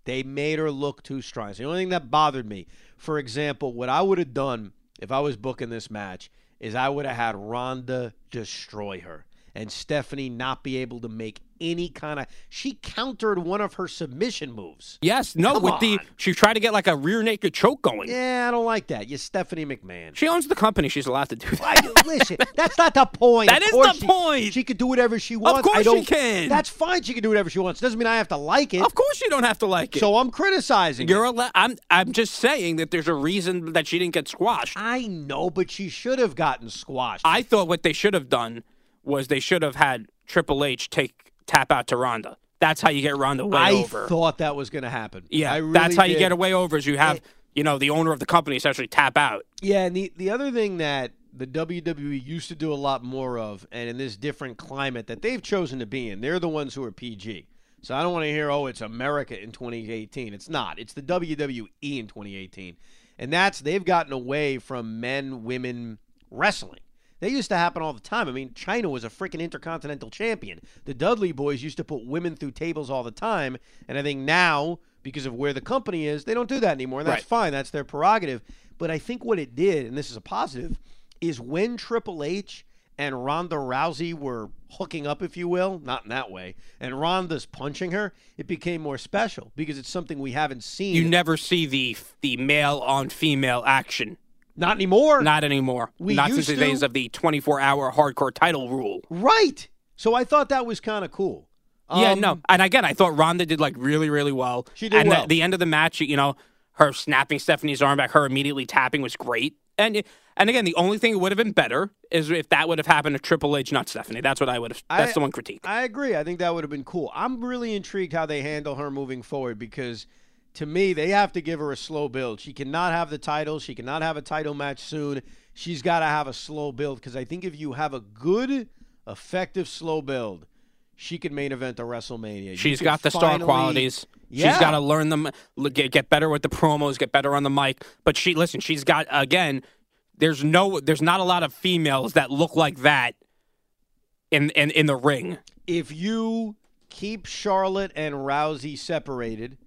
They made her look too strong. It's the only thing that bothered me. For example, what I would have done if I was booking this match is I would have had Ronda destroy her and Stephanie not be able to make any kind of. She countered one of her submission moves. Yes, no, Come with the she tried to get like a rear naked choke going. Yeah, I don't like that. You're Stephanie McMahon. She owns the company. She's allowed to do that. listen, that's not the point. That Of is the she- point. She could do whatever she wants. Of course she can. That's fine. She can do whatever she wants. Doesn't mean I have to like it. Of course, you don't have to like it. So I'm criticizing. You're it. al- I'm I'm just saying that there's a reason that she didn't get squashed. I know, but she should have gotten squashed. I thought what they should have done was they should have had Triple H take tap out to Ronda. That's how you get Ronda way I over. thought that was going to happen. yeah, I really that's how you get away over. Is you have It- you know the owner of the company essentially tap out. Yeah, and the the other thing that the WWE used to do a lot more of, and in this different climate that they've chosen to be in, they're the ones who are PG. So I don't want to hear, oh, it's America in 2018. It's not. It's the WWE in 2018, and that's they've gotten away from men, women wrestling. They used to happen all the time. I mean, Chyna was a freaking intercontinental champion. The Dudley boys used to put women through tables all the time, and I think now because of where the company is, they don't do that anymore, and that's Right. fine. That's their prerogative. But I think what it did, and this is a positive, is when Triple H and Ronda Rousey were hooking up, if you will, not in that way, and Ronda's punching her, it became more special because it's something we haven't seen. You never see the the male on female action. Not anymore. Not anymore. We Not since the to. days of the 24 hour hardcore title rule. right. So I thought that was kind of cool. yeah, Um, no. And again, I thought Ronda did like really, really well. She did and well. the, the end of the match, you know, her snapping Stephanie's arm back, her immediately tapping was great. And and again, the only thing that would have been better is if that would have happened to Triple H, not Stephanie. That's what I would have. That's I- the one critique. I agree. I think that would have been cool. I'm really intrigued how they handle her moving forward because to me, they have to give her a slow build. She cannot have the title. She cannot have a title match soon. She's got to have a slow build because I think if you have a good, effective slow build, she could main event a WrestleMania. She's got the star qualities. Yeah. She's got to learn them, get, get better with the promos, get better on the mic. But she, listen, she's got again. There's no, there's not a lot of females that look like that in in, in the ring. if you keep Charlotte and Rousey separated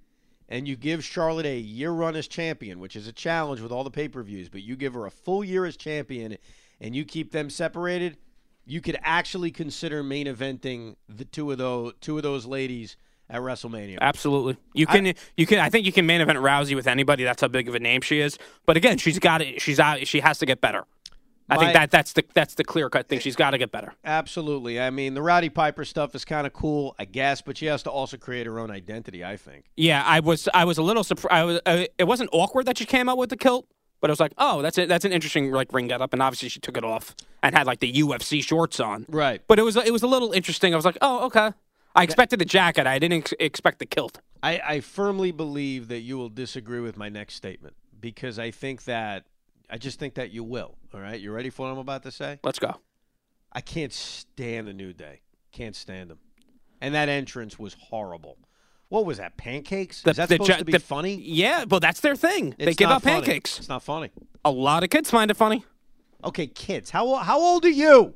and you give Charlotte a year run as champion, which is a challenge with all the pay per views, but you give her a full year as champion and you keep them separated, you could actually consider main eventing the two of those two of those ladies at WrestleMania. Absolutely, you can. you can. I think you can main event Rousey with anybody. That's how big of a name she is. But again, she's got it. She's out. She has to get better. I My- think that that's the that's the clear cut thing. She's got to get better. Absolutely. I mean, the Rowdy Piper stuff is kind of cool, I guess, but she has to also create her own identity, I think. Yeah, I was I was a little surprised. I was, uh, it wasn't awkward that she came out with the kilt, but it was like, oh, that's it. That's an interesting like ring getup, and obviously she took it off and had like the UFC shorts on. Right. But it was it was a little interesting. I was like, oh, okay. I expected the jacket. I didn't ex- expect the kilt. I, I firmly believe that you will disagree with my next statement because I think that I just think that you will. All right, you ready for what I'm about to say? Let's go. I can't stand the New Day. Can't stand them. And that entrance was horrible. What was that? Pancakes? The- Is that the supposed to be the- funny? Yeah, well, that's their thing. they give out funny. pancakes. It's not funny. A lot of kids find it funny. Okay, kids. How how old are you?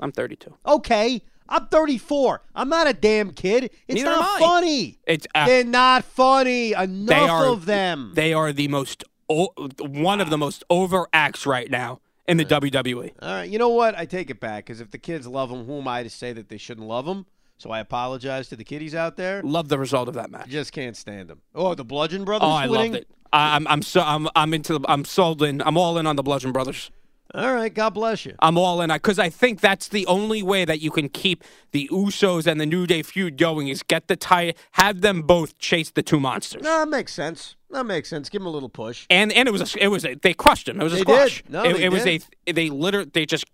I'm 32. Okay, I'm 34. I'm not a damn kid. It's Neither not funny. It's uh, They're not funny. Enough are of them. They are the most one of the most over acts right now in the E. WWE. All right, you know what? I take it back because if the kids love them, who am I to say that they shouldn't love them? So I apologize to the kiddies out there. Love the result of that match. Just can't stand them. Oh, the Bludgeon oh, Brothers Oh, I winning. loved it. I'm I'm so I'm I'm into the, I'm sold in. I'm all in on the Bludgeon Brothers. All right, God bless you. I'm all in because I think that's the only way that you can keep the Usos and the New Day feud going is get the tie, have them both chase the two monsters. No, that makes sense. That makes sense. Give them a little push. And and it was a, it was a, they crushed him. It was a They squash. did. No, it, they it was a they literally they just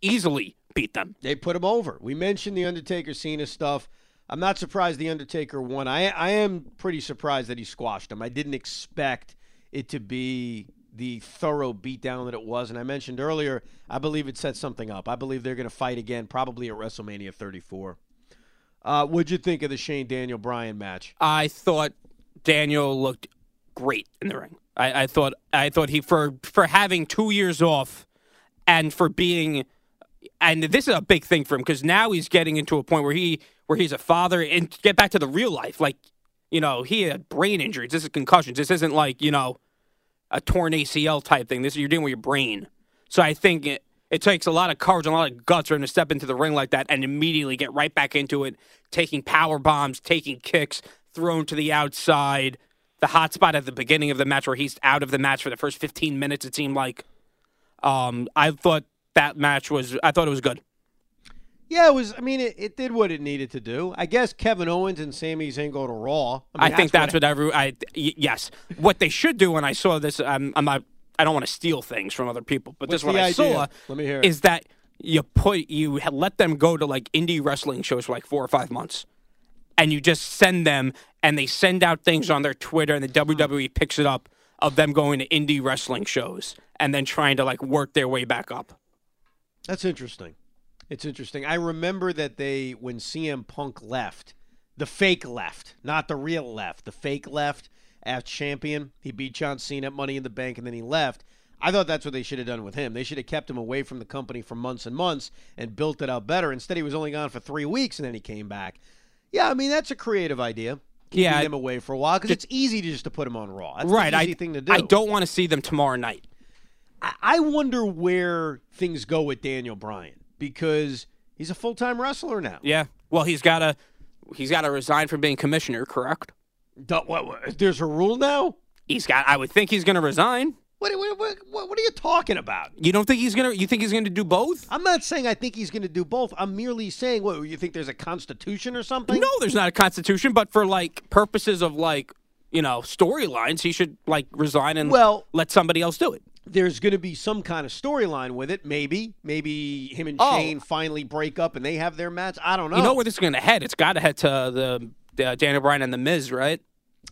easily beat them. They put him over. We mentioned the Undertaker Cena stuff. I'm not surprised the Undertaker won. I I am pretty surprised that he squashed him. I didn't expect it to be the thorough beatdown that it was. And I mentioned earlier, I believe it set something up. I believe they're going to fight again, probably at WrestleMania 34. Uh, what'd you think of the Shane Daniel Bryan match? I thought Daniel looked great in the ring. I, I thought I thought he for for having two years off and for being and this is a big thing for him because now he's getting into a point where he where he's a father and get back to the real life. Like, you know, he had brain injuries. This is concussions. This isn't like, you know, a torn ACL type thing. This is you're dealing with your brain. So I think it, it takes a lot of courage and a lot of guts for him to step into the ring like that and immediately get right back into it, taking power bombs, taking kicks, thrown to the outside. The hot spot at the beginning of the match where he's out of the match for the first 15 minutes, it seemed like. Um, I thought that match was, I thought it was good. Yeah, it was. I mean, it, it did what it needed to do. I guess Kevin Owens and Sami Zayn go to Raw. I, mean, think that's what, every. I yes, what they should do. When I saw this, I'm, I'm not. I don't want to steal things from other people, but this What's what the I idea? saw. Let me hear it. Is that you put you let them go to like indie wrestling shows for like four or five months, and you just send them, and they send out things on their Twitter, and the uh-huh. WWE picks it up of them going to indie wrestling shows and then trying to like work their way back up. That's interesting. It's interesting. I remember that they, when CM Punk left, the fake left, not the real left, the fake left as champion. He beat John Cena at Money in the Bank and then he left. I thought that's what they should have done with him. They should have kept him away from the company for months and months and built it out better. Instead, he was only gone for three weeks and then he came back. Yeah, I mean, that's a creative idea. Keeping Yeah, him away for a while because it's easy to just to put him on Raw. That's right. the easy I thing to do. I don't want to see them tomorrow night. I- I wonder where things go with Daniel Bryan because he's a full time wrestler now. Yeah. Well, he's got to he's got to resign from being commissioner. Correct. What- what- there's a rule now. He's got. I would think he's going to resign. What, what, what, what are you talking about? You don't think he's gonna? You think he's gonna do both? I'm not saying I think he's going to do both. I'm merely saying, what you think there's a constitution or something? No, there's not a constitution, but for like purposes of like you know storylines, he should like resign and Well- let somebody else do it. There's going to be some kind of storyline with it. Maybe, maybe him and Oh. Shane finally break up and they have their match. I don't know. You know where this is gonna head? It's got to head to the, the Daniel Bryan and the Miz, right?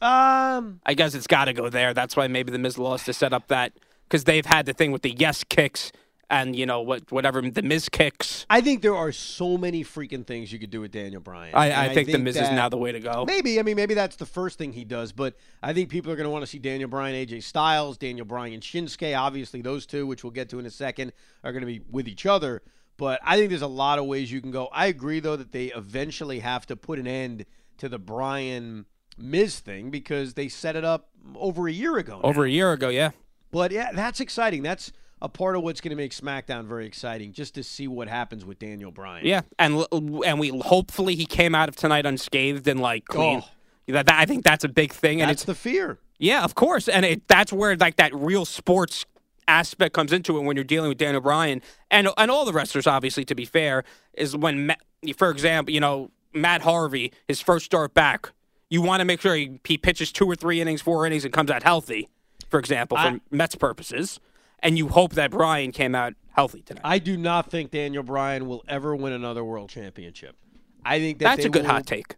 Um, I guess it's got to go there. That's why maybe the Miz lost to set up that because they've had the thing with the yes kicks and you know what whatever the Miz kicks. I think there are so many freaking things you could do with Daniel Bryan. I, And I, think, the Miz is now the way to go. Maybe. I mean, maybe that's the first thing he does, but I think people are going to want to see Daniel Bryan, AJ Styles, Daniel Bryan, and Shinsuke. Obviously, those two, which we'll get to in a second, are going to be with each other. But I think there's a lot of ways you can go. I agree, though, that they eventually have to put an end to the Bryan Miz thing because they set it up over a year ago. now. Over a year ago, yeah. But yeah, that's exciting. That's a part of what's going to make SmackDown very exciting, just to see what happens with Daniel Bryan. Yeah, and and we hopefully he came out of tonight unscathed and like clean. Oh. That, that- I think that's a big thing, and that's it's the fear. yeah, of course, and it, that's where like that real sports aspect comes into it when you're dealing with Daniel Bryan and and all the wrestlers. Obviously, to be fair, is when for example, you know Matt Harvey, his first start back, you want to make sure he, he pitches two or three innings, four innings, and comes out healthy. For example, for I- Mets purposes, and you hope that Bryan came out healthy tonight. I do not think Daniel Bryan will ever win another world championship. I think that that's a good will- hot take.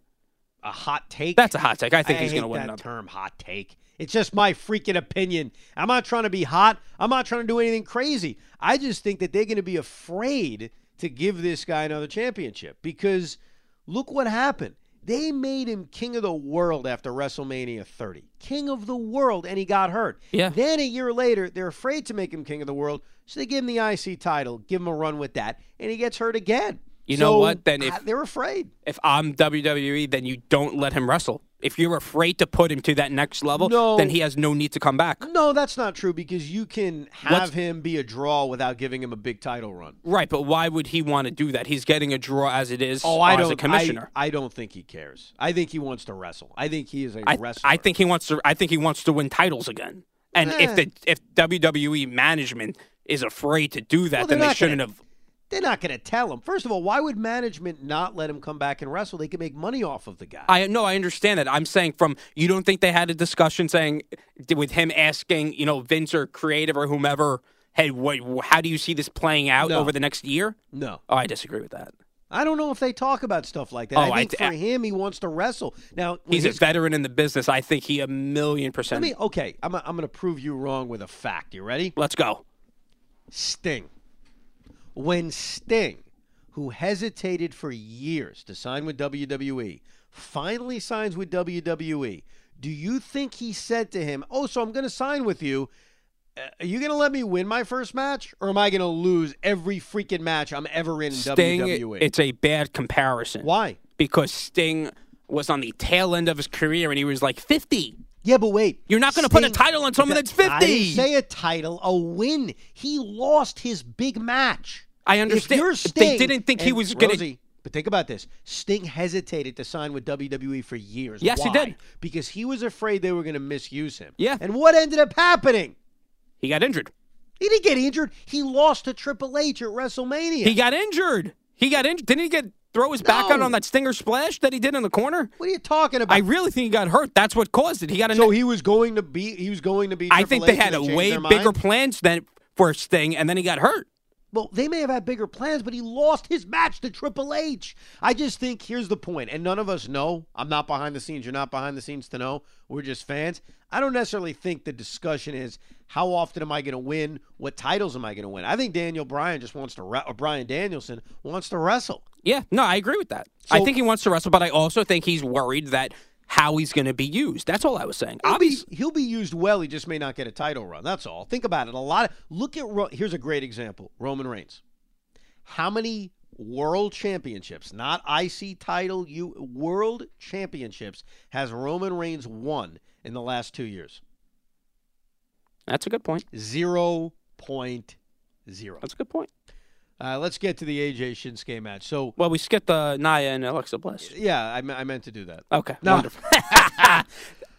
A hot take. That's a hot take. I think I he's going to win that another. term, hot take. It's just my freaking opinion. I'm not trying to be hot. I'm not trying to do anything crazy. I just think that they're going to be afraid to give this guy another championship because look what happened. They made him king of the world after WrestleMania 30. King of the world, and he got hurt. Yeah. Then a year later, they're afraid to make him king of the world, so they give him the IC title, give him a run with that, and he gets hurt again. You know what? Then if- uh, they're afraid. if I'm WWE, then you don't let him wrestle. If you're afraid to put him to that next level, No. then he has no need to come back. No, that's not true because you can have him be a draw without giving him a big title run. Right, but why would he want to do that? He's getting a draw as it is Oh, I as don't. a commissioner. I, I don't think he cares. I think he wants to wrestle. I think he is a I, wrestler. I think he wants to. I think he wants to win titles again. And if Eh. the if WWE management is afraid to do that, Well, then they shouldn't gonna- have. They're not going to tell him. First of all, why would management not let him come back and wrestle? They can make money off of the guy. I no, I understand that. I'm saying from you don't think they had a discussion saying with him asking, you know, Vince or creative or whomever, hey, what, how do you see this playing out No. over the next year? no, Oh, I disagree with that. I don't know if they talk about stuff like that. Oh, I I think d- for him, he wants to wrestle. Now He's a veteran in the business. I think he a million percent. me okay. I'm I'm going to prove you wrong with a fact. You ready? Let's go. Sting. When Sting, who hesitated for years to sign with WWE, finally signs with WWE, do you think he said to him, "Oh, so I'm going to sign with you"? Uh, Are you going to let me win my first match, or am I going to lose every freaking match I'm ever in Sting, WWE? it's a bad comparison. Why? Because Sting was on the tail end of his career and he was like 50. Yeah, but wait. You're not gonna put a title on someone that's 50. I 50. didn't say a title, a win. He lost his big match. I understand. If you're They didn't think he was gonna- Rosie, But think about this: Sting hesitated to sign with WWE for years. Yes, he did. because he was afraid they were going to misuse him. Yeah. And what ended up happening? He got injured. He didn't get injured. He lost to Triple H at WrestleMania. He got injured. He got injured. Didn't he get throw his back out on that stinger splash that he did in the corner? what are you talking about? I really think he got hurt. That's what caused it. He got a. so he was going to be. He was going to be. I Triple think they H had a way bigger mind? plans than for Sting, and then he got hurt. Well, they may have had bigger plans, but he lost his match to Triple H. I just think here's the point, and none of us know. I'm not behind the scenes. You're not behind the scenes to know. We're just fans. I don't necessarily think the discussion is how often am I going to win? What titles am I going to win? I think Daniel Bryan just wants to, re- or Brian Danielson wants to wrestle. Yeah, no, I agree with that. I think he wants to wrestle, but I also think he's worried that how he's going to be used. That's all I was saying. He'll be, Obviously, he'll be used well. He just may not get a title run. That's all. Think about it. A lot of look at here's a great example. Roman Reigns. How many world championships, not IC title, you world championships has Roman Reigns won in the last 2 years? that's a good point. 0.0. That's a good point. Uh, let's get to the AJ Shinsuke match. So, Well, we skipped the Nia and Alexa Bliss. yeah, I, me- I meant to do that. Okay, No. wonderful. I,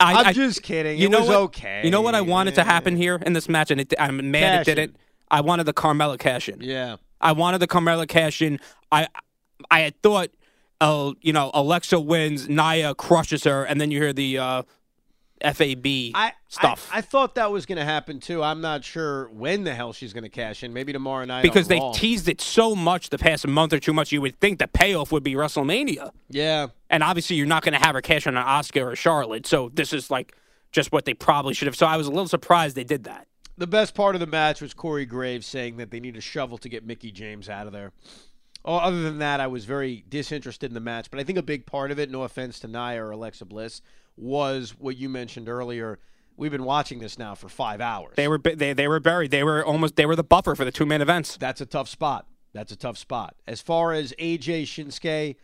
I'm I- just kidding. you it know was what? okay. You know what I wanted to happen here in this match, and it, I'm mad Cash it did in. it. I wanted the Carmella cash in. Yeah. I wanted the Carmella cash in. I I had thought, uh, you know, Alexa wins, Nia crushes her, and then you hear the uh, FAB I, stuff I, I thought that was going to happen too. I'm not sure when the hell she's going to cash in. Maybe tomorrow night. because they Raw. teased it so much the past month or two months. You would think the payoff would be WrestleMania, Yeah. and obviously you're not going to have her cash in on Asuka or Charlotte. So this is like just what they probably should have. So I was a little surprised they did that. The best part of the match was Corey Graves saying that they need a shovel to get Mickie James out of there. Oh, other than that, I was very disinterested in the match. But I think a big part of it, no offense to Nia or Alexa Bliss, was what you mentioned earlier. We've been watching this now for five hours. They were they they were buried. They were almost they were the buffer for the two main events. That's a tough spot. That's a tough spot. As far as AJ Shinsuke,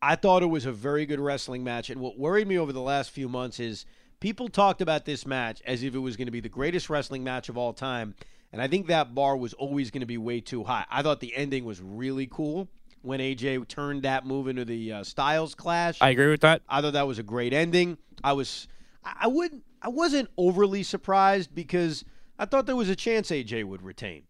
I thought it was a very good wrestling match. And what worried me over the last few months is people talked about this match as if it was going to be the greatest wrestling match of all time. And I think that bar was always going to be way too high. I thought the ending was really cool when AJ turned that move into the uh, Styles clash. I agree with that. I thought that was a great ending. I was, I wouldn't, I wasn't overly surprised because I thought there was a chance AJ would retain.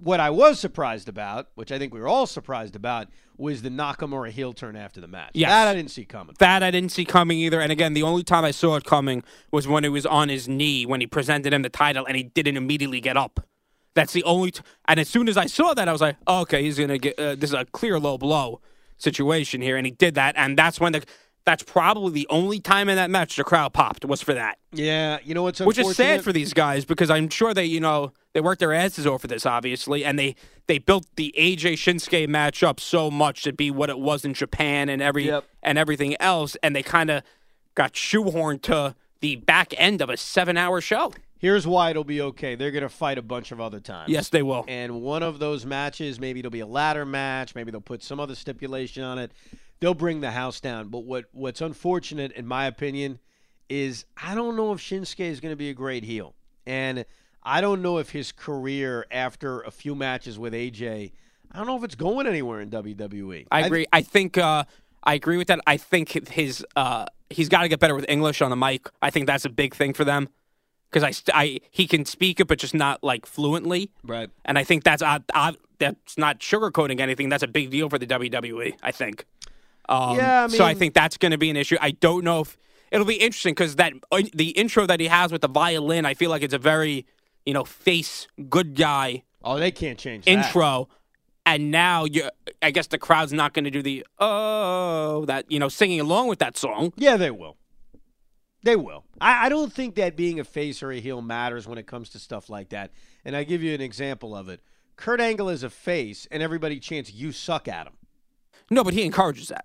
What I was surprised about, which I think we were all surprised about, was the Nakamura heel turn after the match. Yes. That I didn't see coming. That I didn't see coming either. And again, the only time I saw it coming was when it was on his knee when he presented him the title and he didn't immediately get up. That's the only. T- and as soon as I saw that, I was like, oh, okay, he's gonna get. Uh, this is a clear low blow situation here, and he did that. And that's when the. That's probably the only time in that match the crowd popped was for that, Yeah, you know what's which is sad for these guys because I'm sure they, you know, they worked their asses off for this, obviously, and they they built the AJ Shinsuke match up so much to be what it was in Japan and every Yep. and everything else, and they kind of got shoehorned to the back end of a seven-hour show. Here's why it'll be okay. They're going to fight a bunch of other times. Yes, they will. And one of those matches, maybe it'll be a ladder match. Maybe they'll put some other stipulation on it. They'll bring the house down. But what what's unfortunate, in my opinion, is I don't know if Shinsuke is going to be a great heel, and I don't know if his career after a few matches with AJ, I don't know if it's going anywhere in WWE. I agree. I think uh, I agree with that. I think his uh, he's got to get better with English on the mic. I think that's a big thing for them because I, st- I he can speak it, but just not like fluently. right. And I think that's uh, uh, that's not sugarcoating anything. That's a big deal for the WWE. I think. Um, Yeah, I so I think that's going to be an issue. I don't know if it'll be interesting because that uh, the intro that he has with the violin, I feel like it's a very you know face good guy Oh, they can't change that. intro. and now you, I guess the crowd's not going to do the oh that you know singing along with that song. Yeah, they will. They will. I, I don't think that being a face or a heel matters when it comes to stuff like that. And I give you an example of it. Kurt Angle is a face, and everybody chants "You suck" at him. No, but he encourages that.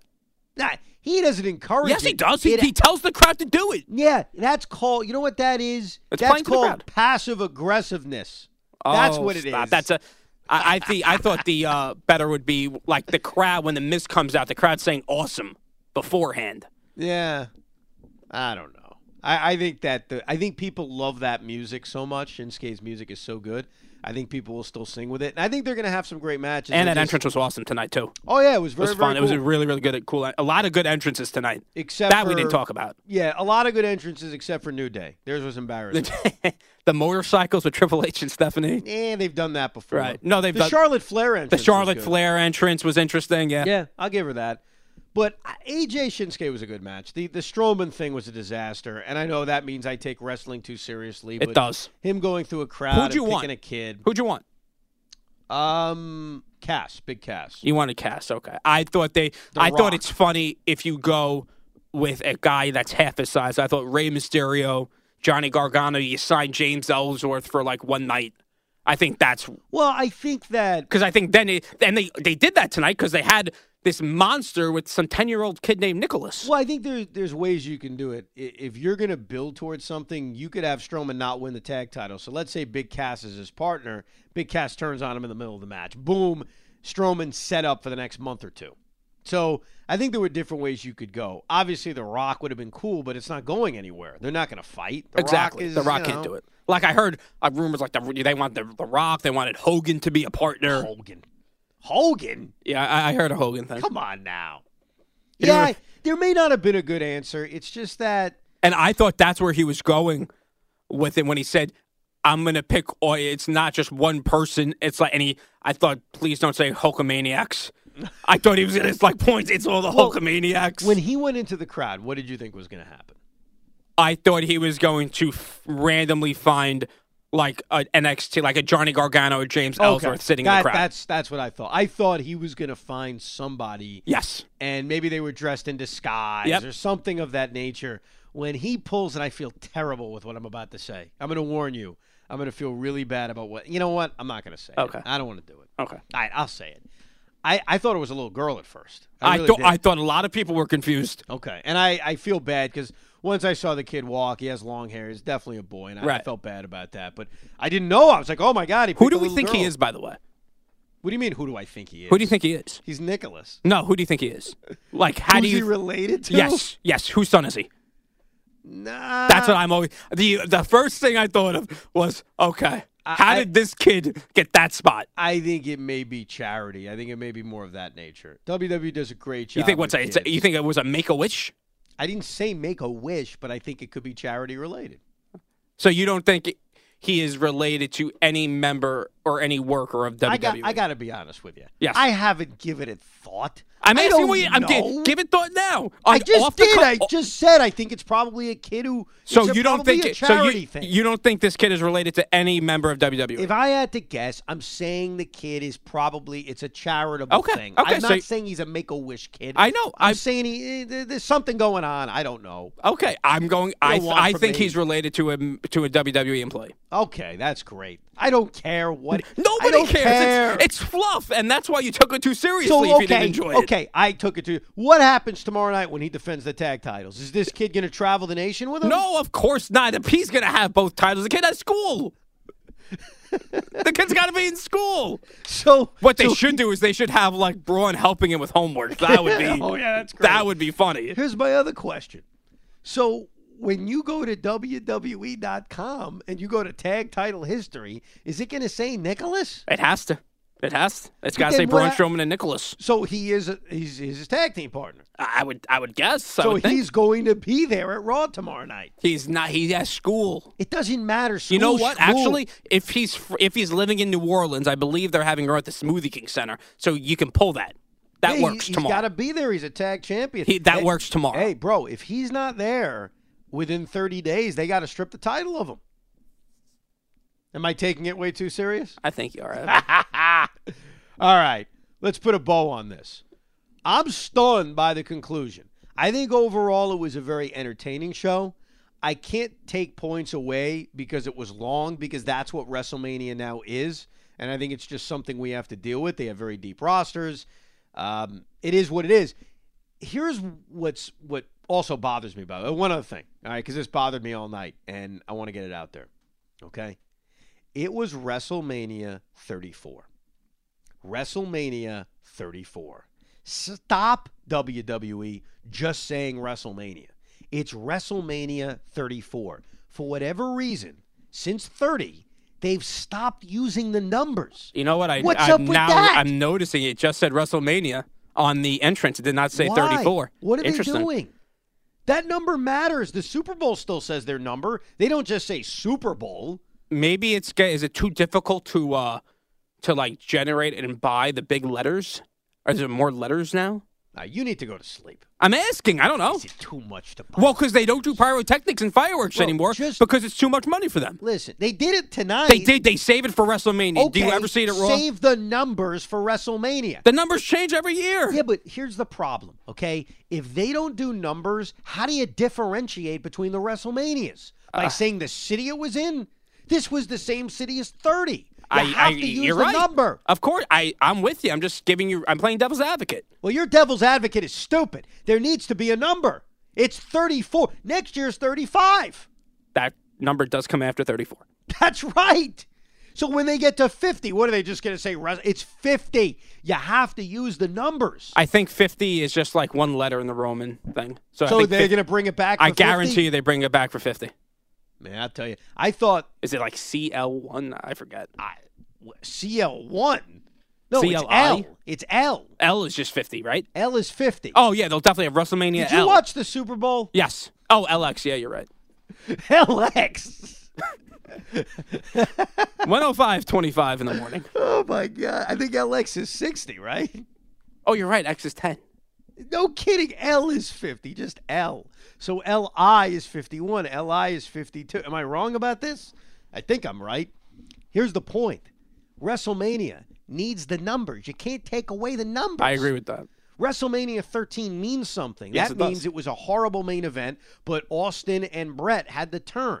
Nah, he doesn't encourage. Yes, he does. He, It- he tells the crowd to do it. yeah, that's called. You know what that is? It's that's playing to the called passive aggressiveness. That's Oh, what it is. stop. That's a. I, I think I thought the uh, better would be like the crowd when the Miz comes out. The crowd saying "awesome" beforehand. Yeah, I don't know. I, I think that the I think people love that music so much. Shinsuke's music is so good. I think people will still sing with it, and I think they're going to have some great matches. And that just- entrance was awesome tonight too. Oh yeah, it was It very was very fun. It was really really good at cool. A lot of good entrances tonight. except that we didn't talk about. Yeah, a lot of good entrances except for New Day. Theirs was embarrassing. the motorcycles with Triple H and Stephanie. and they've done that before. Right. No, they've the done- Charlotte Flair entrance. The Charlotte. Flair entrance was interesting. Yeah. Yeah, I'll give her that. But AJ Shinsuke was a good match. The the Strowman thing was a disaster, and I know that means I take wrestling too seriously. It but does. Him going through a crowd Who'd you and want? picking a kid. Who'd you want? Um, Cass, big Cass. You wanted Cass. Okay. I thought they. I Rock. thought it's funny if you go with a guy that's half his size. I thought Rey Mysterio, Johnny Gargano. You sign James Ellsworth for like one night. I think that's Well, I think that because I think then it, and they they did that tonight because they had this monster with some ten year old kid named Nicholas. Well, I think there's there's ways you can do it. If you're going to build towards something, you could have Strowman not win the tag title. So let's say Big Cass is his partner. Big Cass turns on him in the middle of the match. Boom, Strowman set up for the next month or two. So I think there were different ways you could go. Obviously, The Rock would have been cool, but it's not going anywhere. They're not going to fight. The exactly. Rock is, the Rock you can't do it. Like I heard uh, rumors like the, they want the, the Rock. They wanted Hogan to be a partner. Hogan. Hogan. Yeah, I, I heard a Hogan thing. Come on now. Yeah, there may not have been a good answer. It's just that And I thought that's where he was going with it when he said, "I'm going to pick." Or it's not just one person. It's like, he. I thought, please don't say Hulkamaniacs. I thought he was going to like points. It's all the Well, Hulkamaniacs. when he went into the crowd, what did you think was going to happen? I thought he was going to f- randomly find like an NXT, like a Johnny Gargano or James Ellsworth sitting That- in the crowd. That's that's what I thought. I thought he was going to find somebody, yes. and maybe they were dressed in disguise Yep. or something of that nature. When he pulls, and I feel terrible with what I'm about to say. I'm going to warn you. I'm going to feel really bad about what. You know what? I'm not going to say. it. Okay. I don't want to do it. Okay. All right, I'll say it. I, I thought it was a little girl at first. I, I, really thought did. I thought a lot of people were confused. Okay, and I, I feel bad because once I saw the kid walk, he has long hair. He's definitely a boy, and I, I felt bad about that. But I didn't know. I was like, oh my god, he. Who do we think he is, by the way? What do you mean? Who do I think he is? Who do you think he is? He's Nicholas. No, who do you think he is? Like, how do you? he related to? yes, yes. Whose son is he? Nah. That's what I'm always. The the first thing I thought of was okay. I- How did this kid get that spot? I think it may be charity. I think it may be more of that nature. WWE does a great job. You think what's a, it's a, you think it was a make a wish? I didn't say make a wish, but I think it could be charity related. So you don't think he is related to any member or any worker of WWE? I got. I got to be honest with you. Yes. I haven't given it thought. I'm I asking don't what you, I'm know. gi- give it thought now. I just did. cu- I just said I think it's probably a kid who. so you don't think a it, so charity you, thing. you don't think this kid is related to any member of WWE? If I had to guess, I'm saying the kid is probably it's a charitable Okay, thing. okay, I'm so- not saying he's a make a wish kid. I know. I'm I saying he, eh, there's something going on. I don't know. okay. I'm going. I I think me. he's related to a to a WWE employee. Okay, that's great. I don't care what. Nobody cares. Care. It's, it's fluff, and that's why you took it too seriously. so if you okay, didn't enjoy it. Okay. I took it to. What happens tomorrow night when he defends the tag titles? Is this kid going to travel the nation with him? No, of course not. He's gonna have both titles, the kid has school. the kid's got to be in school. So What they so- should do is they should have like Braun helping him with homework. That would be. Oh, yeah, that's great. That would be funny. Here's my other question. So when you go to WWE.com and you go to tag title history, is it going to say Nicholas? It has to. It has. It's got to say Braun Strowman and Nicholas. So he is a, he's, he's his tag team partner. I would. I would guess. So would he's going to be there at Raw tomorrow night. He's not. He has school. It doesn't matter. You know what? school. Actually, if he's if he's living in New Orleans, I believe they're having her at the Smoothie King Center, so you can pull that. That works He's tomorrow. He's got to be there. He's a tag champion. He- that Hey- works tomorrow. Hey, bro, if he's not there within 30 days, they got to strip the title of him. Am I taking it way too serious? I think you are. All right. let's put a bow on this. I'm stunned by the conclusion. I think overall it was a very entertaining show. I can't take points away because it was long, because that's what WrestleMania now is. And I think it's just something we have to deal with. They have very deep rosters. Um, it is what it is. Here's what's what also bothers me about it. One other thing, all right, because this bothered me all night, and I want to get it out there. Okay, it was WrestleMania 34. WrestleMania 34. Stop WWE just saying WrestleMania. It's WrestleMania 34. For whatever reason, since 30, they've stopped using the numbers. You know what? I, What's I'm up with now that? I'm noticing it just said WrestleMania on the entrance. It did not say Why? 34. What are they doing? That number matters. The Super Bowl still says their number. They don't just say Super Bowl. Maybe it's is it too difficult to uh to like generate and buy the big letters? Or is there more letters now? Now, you need to go to sleep. I'm asking. I don't know. Is it too much to buy? Well, because they don't do pyrotechnics and fireworks Well, anymore just- because it's too much money for them. Listen, they did it tonight. They did. They save it for WrestleMania. Okay, do you ever see it at Raw? Save the numbers for WrestleMania. the numbers change every year. Yeah, but here's the problem, okay? If they don't do numbers, how do you differentiate between the WrestleManias? By saying the city it was in? This was the same city as 30. You I, have I, to use you're the right. number. Of course, I, I'm with you. I'm just giving you. I'm playing devil's advocate. Well, your devil's advocate is stupid. There needs to be a number. It's 34. Next year's 35. That number does come after 34. That's right. So when they get to 50, what are they just going to say? It's 50. You have to use the numbers. I think 50 is just like one letter in the Roman thing. So, I so they're going to bring it back I 50? guarantee you they bring it back for 50. Man, I'll tell you. I thought Is it like CL1? I forget. I, CL1. No, it's CLI? L. It's L. L is just 50, right? L is 50. Oh, yeah, they'll definitely have WrestleMania Did you L. watch the Super Bowl? Yes. Oh, LX. Yeah, you're right. LX. 105 25 in the morning. Oh my God! I think LX is 60, right? Oh, you're right. X is 10. No kidding. L is 50, just L. So LI is 51. LI is 52. Am I wrong about this? I think I'm right. Here's the point WrestleMania needs the numbers. You can't take away the numbers. I agree with that. WrestleMania 13 means something. Yes, that it does. means it was a horrible main event, but Austin and Brett had the turn.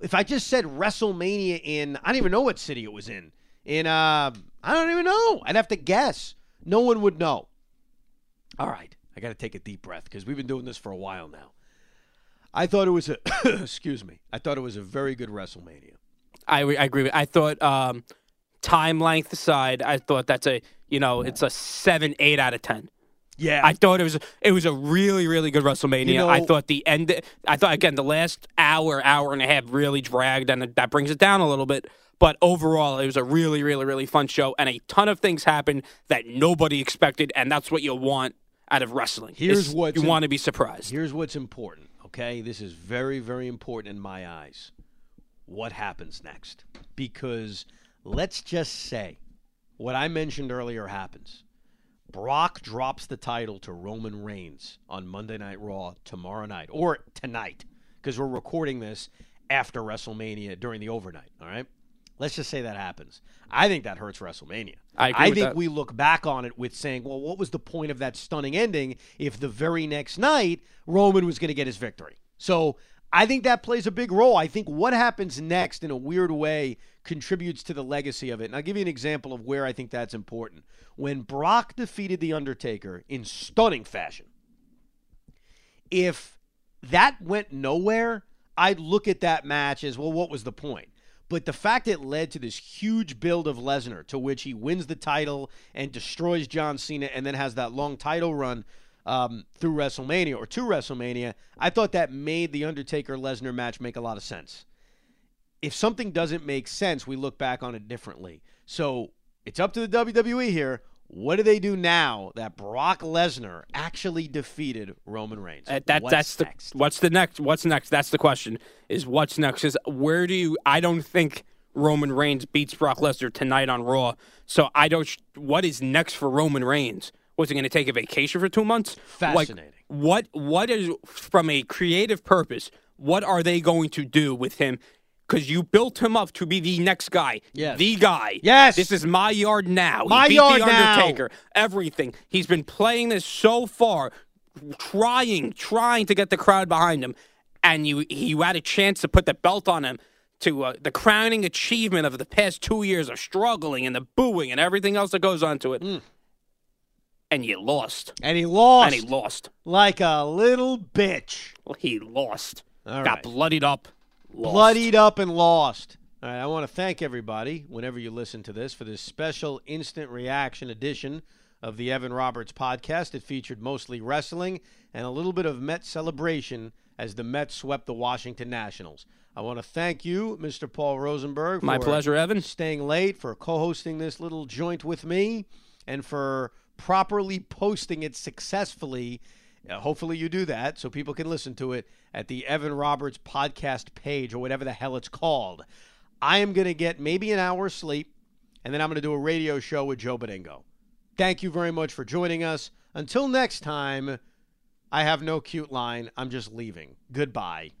If I just said WrestleMania in, I don't even know what city it was in. In, uh, I don't even know. I'd have to guess. No one would know. All right, I got to take a deep breath because we've been doing this for a while now. I thought it was a, excuse me, I thought it was a very good WrestleMania. I, I agree with I thought um, time length aside, I thought that's a, you know, it's a 7, 8 out of 10. Yeah, I thought it was it was a really really good WrestleMania. You know- I thought the end. I thought again the last hour hour and a half really dragged and that brings it down a little bit. But overall, it was a really really really fun show and a ton of things happened that nobody expected, and that's what you want out of wrestling. Here's is what's you in- want to be surprised. Here's what's important, okay? This is very, very important in my eyes. What happens next? Because let's just say what I mentioned earlier happens. Brock drops the title to Roman Reigns on Monday Night Raw tomorrow night or tonight because we're recording this after WrestleMania during the overnight, all right? Let's just say that happens. I think that hurts WrestleMania. I agree with think that. we look back on it with saying, well, what was the point of that stunning ending if the very next night Roman was going to get his victory? So I think that plays a big role. I think what happens next in a weird way contributes to the legacy of it. And I'll give you an example of where I think that's important. When Brock defeated The Undertaker in stunning fashion, if that went nowhere, I'd look at that match as well, what was the point? But the fact it led to this huge build of Lesnar, to which he wins the title and destroys John Cena, and then has that long title run um, through WrestleMania or to WrestleMania, I thought that made the Undertaker Lesnar match make a lot of sense. If something doesn't make sense, we look back on it differently. So it's up to the WWE here. What do they do now that Brock Lesnar actually defeated Roman Reigns? Uh, that What's that's the next? what's the next? What's next? That's the question. Is what's next? Is where do you? I don't think Roman Reigns beats Brock Lesnar tonight on Raw. So I don't. What is next for Roman Reigns? Was he going to take a vacation for two months? Like, Fascinating. what what is from a creative purpose? What are they going to do with him? Because you built him up to be the next guy. Yes. The guy. Yes. This is my yard now. My he beat yard the now. Undertaker. Everything. He's been playing this so far, trying, trying to get the crowd behind him, and you you had a chance to put the belt on him. To uh, the crowning achievement of the past two years of struggling and the booing and everything else that goes on to it, Hmm. and you lost, And he lost. and he lost. like a little bitch. He lost. All Got right. bloodied up. Lost. bloodied up and lost. All right, I want to thank everybody, whenever you listen to this, for this special instant reaction edition of the Evan Roberts podcast. It featured mostly wrestling and a little bit of Met celebration as the Mets swept the Washington Nationals. I want to thank you, Mr. Paul Rosenberg. My pleasure, Evan. Staying late, for co hosting this little joint with me, and for properly posting it successfully. Uh, hopefully, you do that so people can listen to it at the Evan Roberts podcast page or whatever the hell it's called. I am going to get maybe an hour's sleep, and then I'm going to do a radio show with Joe Benigno. Thank you very much for joining us. Until next time, I have no cute line. I'm just leaving. Goodbye.